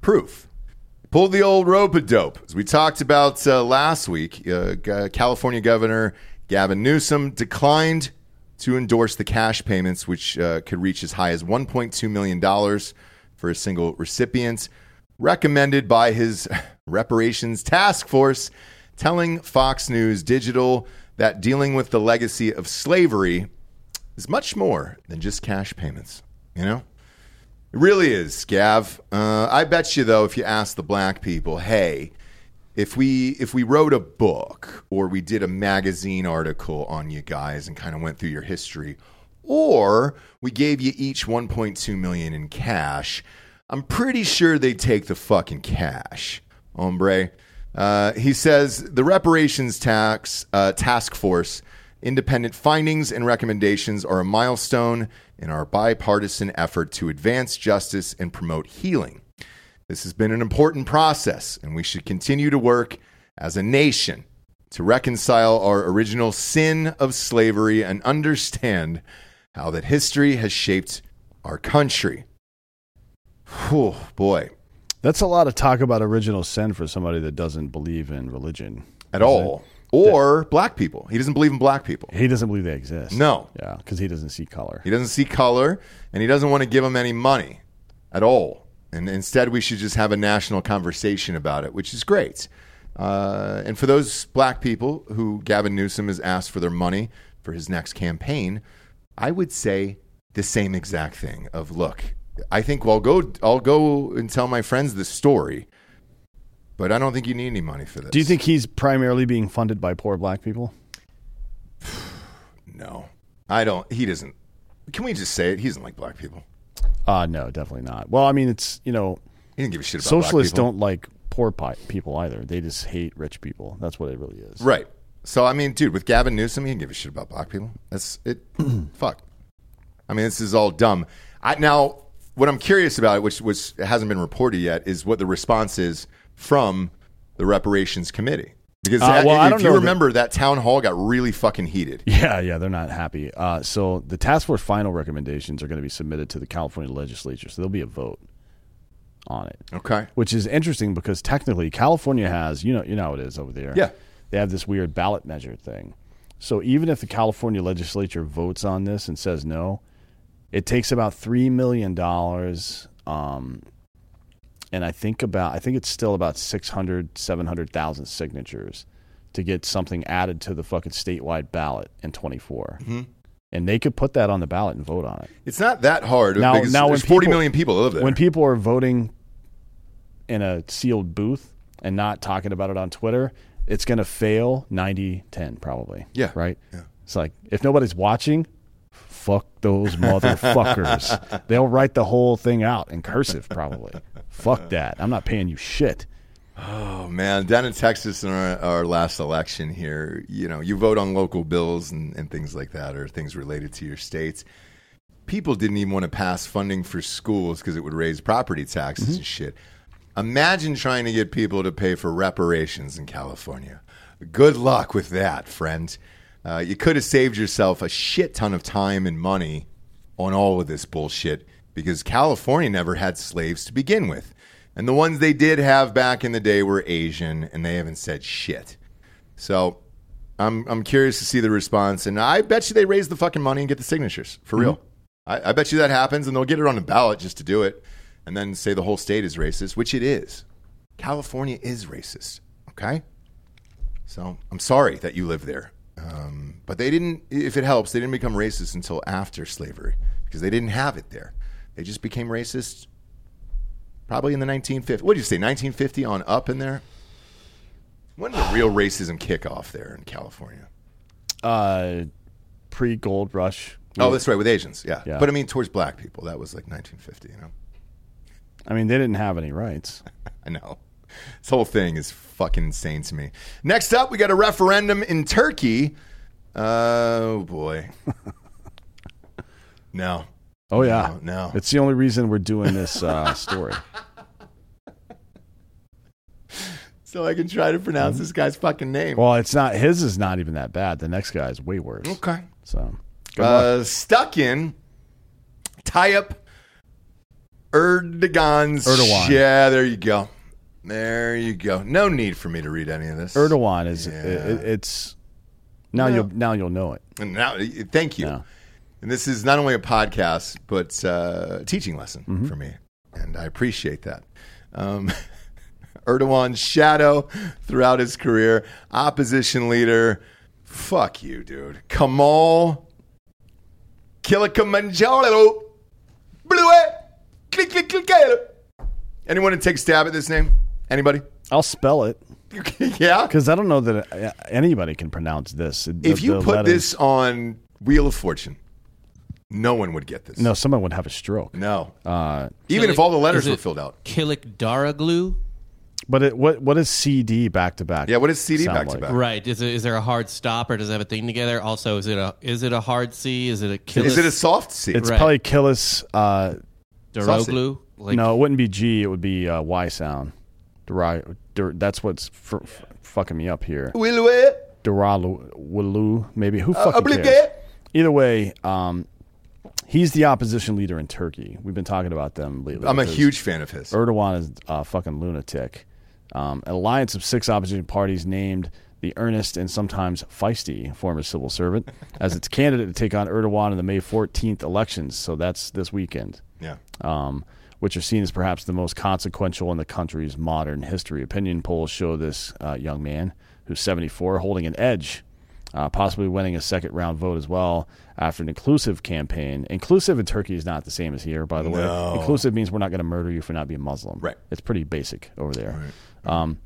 proof. Pulled the old rope a dope. As we talked about uh, last week, uh, California Governor Gavin Newsom declined to endorse the cash payments, which uh, could reach as high as $1.2 million for a single recipient, recommended by his reparations task force, telling Fox News Digital that dealing with the legacy of slavery is much more than just cash payments. You know? It really is, Gav. Uh, I bet you though, if you ask the black people, hey, if we if we wrote a book or we did a magazine article on you guys and kind of went through your history, or we gave you each 1.2 million in cash, I'm pretty sure they'd take the fucking cash, hombre. Uh, he says the reparations tax uh, task force independent findings and recommendations are a milestone in our bipartisan effort to advance justice and promote healing. This has been an important process, and we should continue to work as a nation to reconcile our original sin of slavery and understand how that history has shaped our country. Whew, boy. That's a lot of talk about original sin for somebody that doesn't believe in religion At all. Or black people. He doesn't believe in black people. He doesn't believe they exist. No. Yeah, because he doesn't see color. He doesn't see color, and he doesn't want to give them any money at all. And instead, we should just have a national conversation about it, which is great. Uh, and for those black people who Gavin Newsom has asked for their money for his next campaign, I would say the same exact thing. Of look, I think well, I'll go, I'll go and tell my friends this story, but I don't think you need any money for this. Do you think he's primarily being funded by poor black people? No, I don't. He doesn't. Can we just say it? He doesn't like black people. Uh no, definitely not. Well, I mean, it's you know, He didn't give a shit about black socialists don't like poor pi- people either. They just hate rich people. That's what it really is. Right. So I mean, dude, with Gavin Newsom, he didn't give a shit about black people. That's it. fuck. I mean, this is all dumb. I now what I'm curious about, which which hasn't been reported yet, is what the response is from the reparations committee. Because Uh, well, I if don't you know that- remember, that town hall got really fucking heated. Yeah, yeah, they're not happy. Uh, so the task force final recommendations are going to be submitted to the California legislature. So there'll be a vote on it. Okay. Which is interesting because technically California has, you know, you know how it is over there. Yeah. They have this weird ballot measure thing. So even if the California legislature votes on this and says no, it takes about three million dollars. Um, and I think about I think it's still about 600, 700,000 signatures to get something added to the fucking statewide ballot in 24. Mhm. And they could put that on the ballot and vote on it. It's not that hard. Now, because now there's when 40 people- million people live there. When people are voting in a sealed booth and not talking about it on Twitter, it's going to fail 90 10 probably. Yeah. Right? Yeah. It's like if nobody's watching, fuck those motherfuckers. They'll write the whole thing out in cursive probably. fuck that. I'm not paying you shit. Oh man, down in Texas in our, our last election here, you know, you vote on local bills and, and things like that, or things related to your states. People didn't even want to pass funding for schools because it would raise property taxes mm-hmm. and shit. Imagine trying to get people to pay for reparations in California. Good luck with that, friend. Uh, you could have saved yourself a shit ton of time and money on all of this bullshit because California never had slaves to begin with. And the ones they did have back in the day were Asian, and they haven't said shit. So I'm I'm curious to see the response, and I bet you they raise the fucking money and get the signatures for real. I, I bet you that happens, and they'll get it on the ballot just to do it, and then say the whole state is racist, which it is. California is racist. Okay, so I'm sorry that you live there, um, but they didn't. If it helps, they didn't become racist until after slavery because they didn't have it there. They just became racist probably in the 1950s. What did you say, 1950 on up in there? When did the real racism kick off there in California? Uh pre gold rush. Oh, that's right, with Asians, yeah. Yeah. But I mean, towards black people, that was like 1950, you know? I mean, they didn't have any rights. I know. This whole thing is fucking insane to me. Next up, we got a referendum in Turkey. Oh, boy. no. Oh yeah. No, no. It's the only reason we're doing this uh, story. So I can try to pronounce this guy's fucking name. Well, it's not his is not even that bad. The next guy is way worse. Okay. So. Uh, stuck in tie up Erdogan's. Erdogan. Yeah, there you go. There you go. No need for me to read any of this. Erdogan is it, it- it's now No. you'll now you'll know it. And now, thank you. And this is not only a podcast, but uh, a teaching lesson Mm-hmm. for me. And I appreciate that. Um, Erdogan's shadow throughout his career, opposition leader. Fuck you, dude. Kamal Kilimanjaro. Blue click, click, click. Anyone to take a stab at this name? Anybody? I'll spell it. yeah, because I don't know that uh, anybody can pronounce this. The- If you put letters- this on Wheel of Fortune, No one would get this. No, someone would have a stroke. No. Uh, Even if all the letters is were filled out. Kilik Daraglu? but it, what what is CD back to back? Yeah, what is CD sound back to back? Right. Is it is there a hard stop or does it have a thing together? Also, is it a is it a hard C? Is it a Kilis? Is it a soft C? It's Right. probably Killis. Uh, Daroglu? Like, no, it wouldn't be G. It would be uh, Y sound. Deri- that's what's f- f- fucking me up here. Duralu, maybe. Who Uh, fucking oblige. cares? Either way, um, he's the opposition leader in Turkey. We've been talking about them lately. I'm a huge fan of his. Erdogan is a fucking lunatic. Um, an alliance of six opposition parties named the earnest and sometimes feisty former civil servant as its candidate to take on Erdogan in the May 14th elections. So that's this weekend. Yeah. Um, which are seen as perhaps the most consequential in the country's modern history. Opinion polls show this uh, young man, who's 74, holding an edge, uh, possibly winning a second round vote as well after an inclusive campaign. Inclusive in Turkey is not the same as here, by the No. way. Inclusive means we're not going to murder you for not being Muslim. Right. It's pretty basic over there. Right. Um,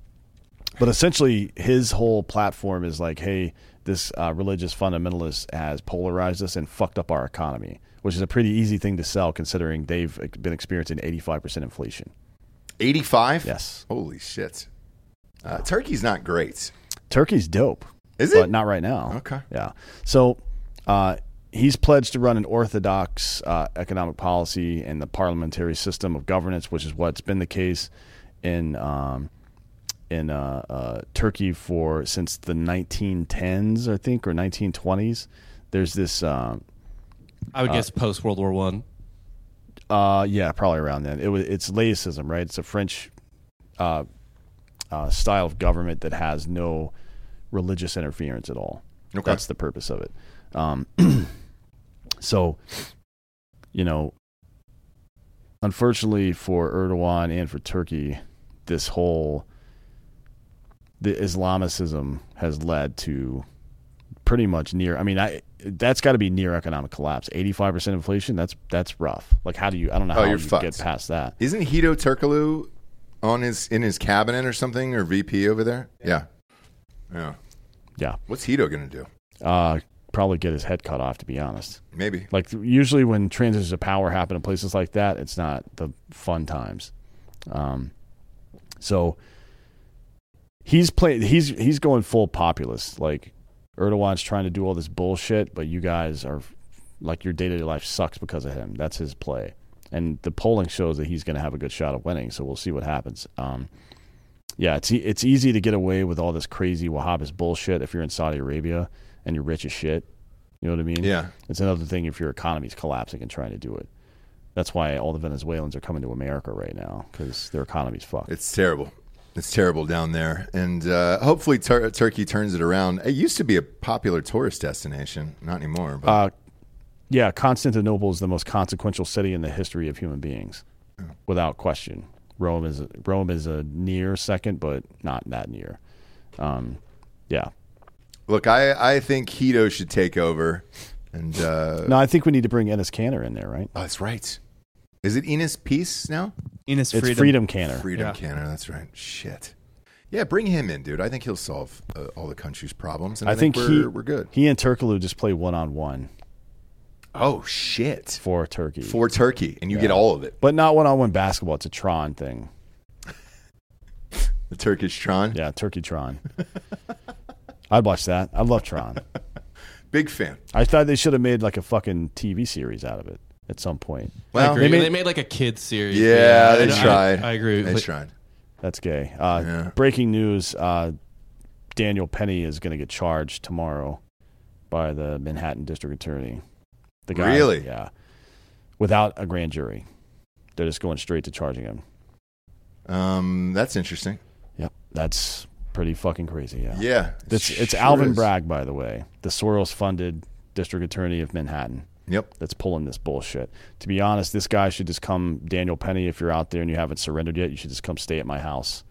but essentially, his whole platform is like, hey, this uh, religious fundamentalist has polarized us and fucked up our economy, which is a pretty easy thing to sell considering they've been experiencing 85% inflation. 85? Yes. Holy shit. Uh, Turkey's not great. Turkey's dope. Is it? But not right now. Okay. Yeah. So uh, he's pledged to run an orthodox uh, economic policy and the parliamentary system of governance, which is what's been the case in um, in uh, uh, Turkey for since the 1910s, I think, or 1920s. There's this. Um, I would uh, guess post World War One. uh, yeah, probably around then. It was it's laicism, right? It's a French uh, uh, style of government that has no religious interference at all. Okay. That's the purpose of it. Um, so, you know, unfortunately for Erdogan and for Turkey, this whole the Islamicism has led to pretty much near. I mean, I that's got to be near economic collapse. Eighty five percent inflation. That's that's rough. Like, how do you? I don't know Oh, how you're you fucked. get past that. Isn't Hedo Turkoglu on his in his cabinet or something or VP over there? Yeah. Yeah. Yeah. What's Hedo going to do? Uh, probably get his head cut off. To be honest, Maybe. like usually when transitions of power happen in places like that, it's not the fun times. Um, so he's playing. He's he's going full populist. Like Erdogan's trying to do all this bullshit, but you guys are like your day to day life sucks because of him. That's his play, and the polling shows that he's going to have a good shot of winning. So we'll see what happens. Um, yeah, it's e- it's easy to get away with all this crazy Wahhabist bullshit if you're in Saudi Arabia and you're rich as shit. You know what I mean? Yeah. It's another thing if your economy's collapsing and trying to do it. That's why all the Venezuelans are coming to America right now because their economy's fucked. It's terrible. It's terrible down there, and uh, hopefully Tur- Turkey turns it around. It used to be a popular tourist destination, not anymore. But Uh, yeah, Constantinople is the most consequential city in the history of human beings, without question. Rome is Rome is a near second, but not that near. Um, yeah. look, I I think Hedo should take over, and uh, No, I think we need to bring Enes Kanter in there, right? oh, that's right. Is it Enes Peace now? Enes It's Freedom. Freedom Kanter. Freedom Yeah. Kanter. That's right. Shit. Yeah, bring him in, dude. I think he'll solve uh, all the country's problems. And I, I think we're, he we're good. He and Turkoglu just play one on one Oh shit! for Turkey, For Turkey, and you get all of it. but not one on one basketball. It's a Tron thing. The Turkish Tron. Yeah, Turkey Tron. I'd watch that. I love Tron. Big fan. I thought they should have made like a fucking TV series out of it at some point. I Well, agree. they They made- made, like a kids series. Yeah, they I- I- tried. I, agree. They but- tried. That's gay. Uh, Yeah. Breaking news: uh, Daniel Penny is going to get charged tomorrow by the Manhattan District Attorney. The guy, Really? Yeah, without a grand jury, they're just going straight to charging him. Um, that's interesting. Yep, that's pretty fucking crazy. Yeah, Yeah, it It's, it's sure Alvin is. Bragg, by the way, the Soros-funded District Attorney of Manhattan. Yep. that's pulling this bullshit. To be honest, this guy should just come, Daniel Penny, if you're out there and you haven't surrendered yet, you should just come stay at my house.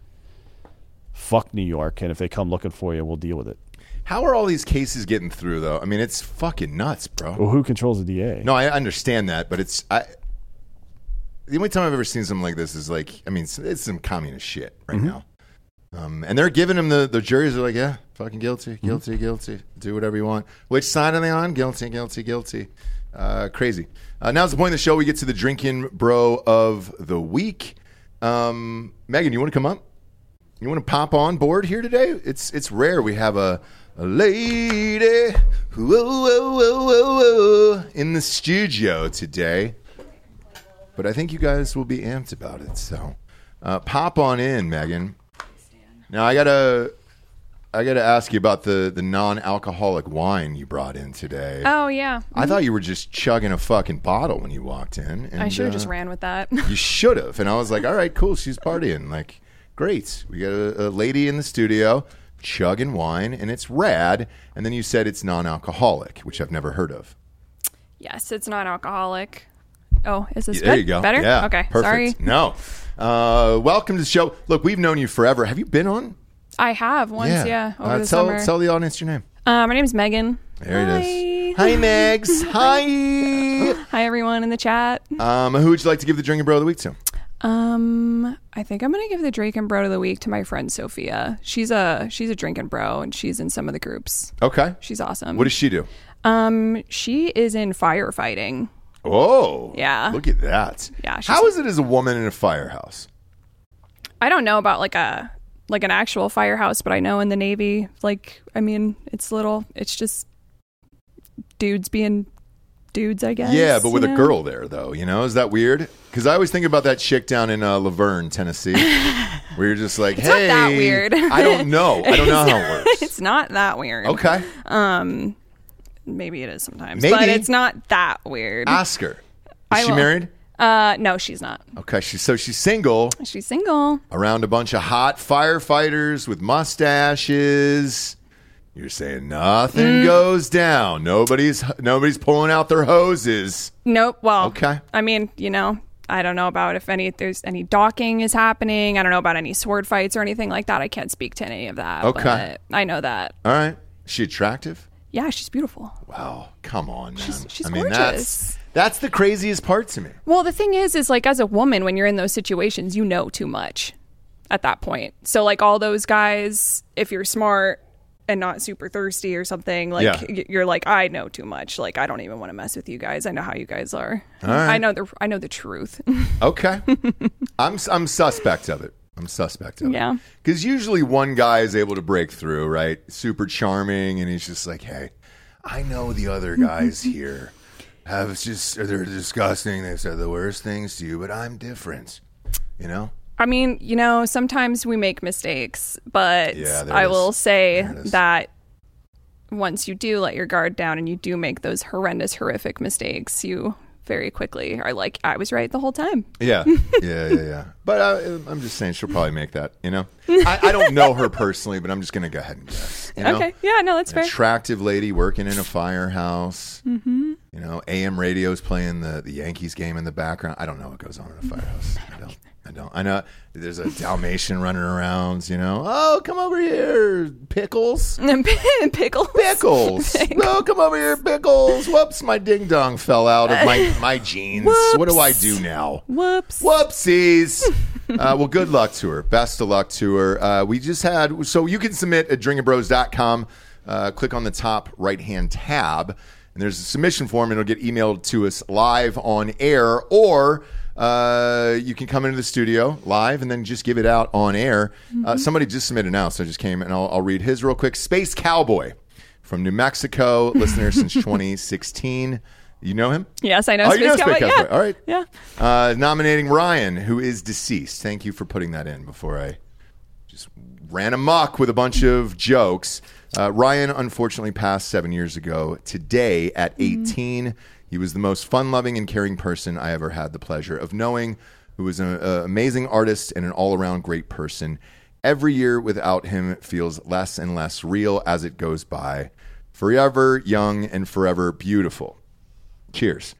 Fuck New York, and if they come looking for you, we'll deal with it. How are all these cases getting through, though? I mean, it's fucking nuts, bro. Well, who controls the DA? No, I understand that, but it's I. The only time I've ever seen something like this is like, I mean, it's, it's some communist shit right Mm-hmm. now. Um, and they're giving him the the juries are like, yeah, fucking guilty, Mm-hmm. guilty, guilty. Do whatever you want. Which side are they on? Guilty, guilty, guilty. Uh, crazy. Uh, now's the point of the show. We get to the drinking bro of the week. Um, Megan, you want to come up? You want to pop on board here today? It's it's rare we have a, a lady whoa, whoa, whoa, whoa, in the studio today. But I think you guys will be amped about it. So uh, pop on in, Megan. Now I gotta I gotta ask you about the the non alcoholic wine you brought in today. Oh yeah. I thought you were just chugging a fucking bottle when you walked in. And, I should have uh, just ran with that. You should have. And I was like, all right, cool. She's partying. Like, great. We got a, a lady in the studio chugging wine, and it's rad. And then you said it's non alcoholic, which I've never heard of. yes, it's non-alcoholic. Oh, is this Yeah, there good? you go. Better? Yeah. Okay. Perfect. Sorry. No. Uh, welcome to the show. Look, we've known you forever. Have you been on? I have once, yeah, over Uh, the tell, summer. tell the audience your name. uh, my name is Megan. There it is. Hi, Megs. Hi. Hi, everyone in the chat. Um, who would you like to give the drinking bro of the week to? Um, I think I'm gonna give the drinking bro of the week to my friend Sophia. She's a she's a drinking bro, and she's in some of the groups. Okay. She's awesome. What does she do? Um, she is in firefighting. Oh. Yeah. Look at that. Yeah, she's- How is it as a woman in a firehouse? I don't know about like a like an actual firehouse, but I know in the Navy, like I mean, it's little. It's just dudes being dudes, I guess. Yeah, but with you a know? girl there, though. You know, is that weird? Because I always think about that chick down in uh, La Vergne, Tennessee, where you're just like, It's not hey, that weird. I don't know. I don't know how it works. it's not that weird. Okay. Um, maybe it is sometimes, Maybe. but it's not that weird. Ask her. Is I she will. married? Uh, no, she's not. Okay, she's so she's single She's single. around a bunch of hot firefighters with mustaches. You're saying nothing Mm. goes down. Nobody's nobody's pulling out their hoses. Nope. Well, Okay. I mean, you know, I don't know about if any if there's any docking is happening. I don't know about any sword fights or anything like that. I can't speak to any of that. Okay. but I know that. All right. Is she attractive? Yeah, she's beautiful. Wow. Come on, man. She's- she's I mean, gorgeous. That's the craziest part to me. Well, the thing is, is like as a woman, when you're in those situations, you know too much at that point. So, like all those guys, if you're smart and not super thirsty or something, like Yeah. you're like, I know too much. Like I don't even want to mess with you guys. I know how you guys are. Right. I know the I know the truth. Okay. I'm I'm suspect of it. I'm suspect of it. Yeah. Because usually one guy is able to break through, right? Super charming, and he's just like, "Hey, I know the other guys here have just they're disgusting. They said the worst things to you, but I'm different." You know? I mean, you know, sometimes we make mistakes, but Yeah, I is. will say There it is. that once you do let your guard down and you do make those horrendous, horrific mistakes, you very quickly are like, I was right the whole time. Yeah, yeah, yeah, yeah. But uh, I'm just saying she'll probably make that. You know, I, I don't know her personally, but I'm just gonna go ahead and guess. You know? Okay. Yeah, no, that's An fair. attractive lady working in a firehouse. hmm You know, AM radio's playing the, the Yankees game in the background. I don't know what goes on in a firehouse. I don't. I don't. I know there's a Dalmatian running around. You know, oh come over here, pickles, pickles, pickles. oh come over here, pickles. Whoops, my ding dong fell out of my my jeans. What do I do now? Whoops. Whoopsies. uh, well, good luck to her. Best of luck to her. Uh, we just had, so you can submit at drinkinbros.com. Uh, click on the top right hand tab, and there's a submission form, and it'll get emailed to us live on air, or uh, you can come into the studio live and then just give it out on air. Uh, somebody just submitted now, so I just came and I'll, I'll read his real quick. Space Cowboy from New Mexico, listener since 2016. You know him? Yes, I know Oh, Space you know Cowboy. Space Yeah. All right. Yeah. Uh, nominating Ryan, who is deceased. Thank you for putting that in before I just ran amok with a bunch of jokes. Uh, Ryan unfortunately passed seven years ago today at 18. He was the most fun loving and caring person I ever had the pleasure of knowing, who was an uh, amazing artist and an all around great person. Every year without him feels less and less real as it goes by. Forever young and forever beautiful. Cheers.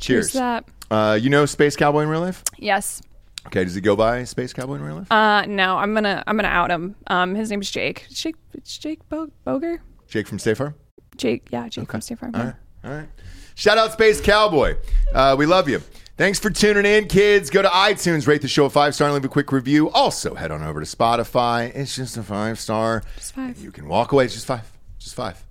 Cheers. Cheers that. Uh, you know Space Cowboy in real life? Yes. Okay, does he go by Space Cowboy in real life? Uh, no, I'm gonna I'm gonna out him. Um, his name's Jake. Jake. It's Jake Bo- Boger. Jake from State Farm? Jake. Yeah, Jake from State Farm. All right. All right. Shout out Space Cowboy. Uh, we love you. Thanks for tuning in, kids. Go to iTunes, rate the show a five star, and leave a quick review. Also, head on over to Spotify. It's just a five star. Just five. You can walk away. It's just five. Just five.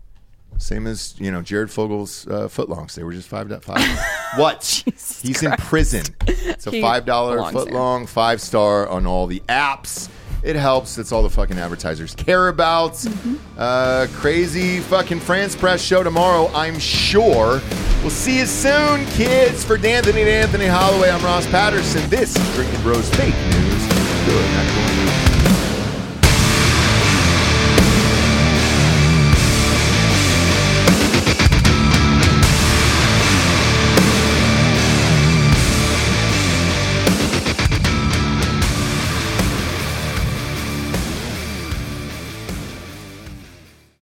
Same as you know Jared Fogle's uh, footlongs. They were just five five. what? He's in prison. It's a five dollar footlong, five star on all the apps. It helps. It's all the fucking advertisers care about. Mm-hmm. Uh, crazy fucking France press show tomorrow. I'm sure. We'll see you soon, kids. For D'Anthony and Anthony Holloway, I'm Ross Patterson. This is Drinkin' Bros Fake News. Good. night, everyone.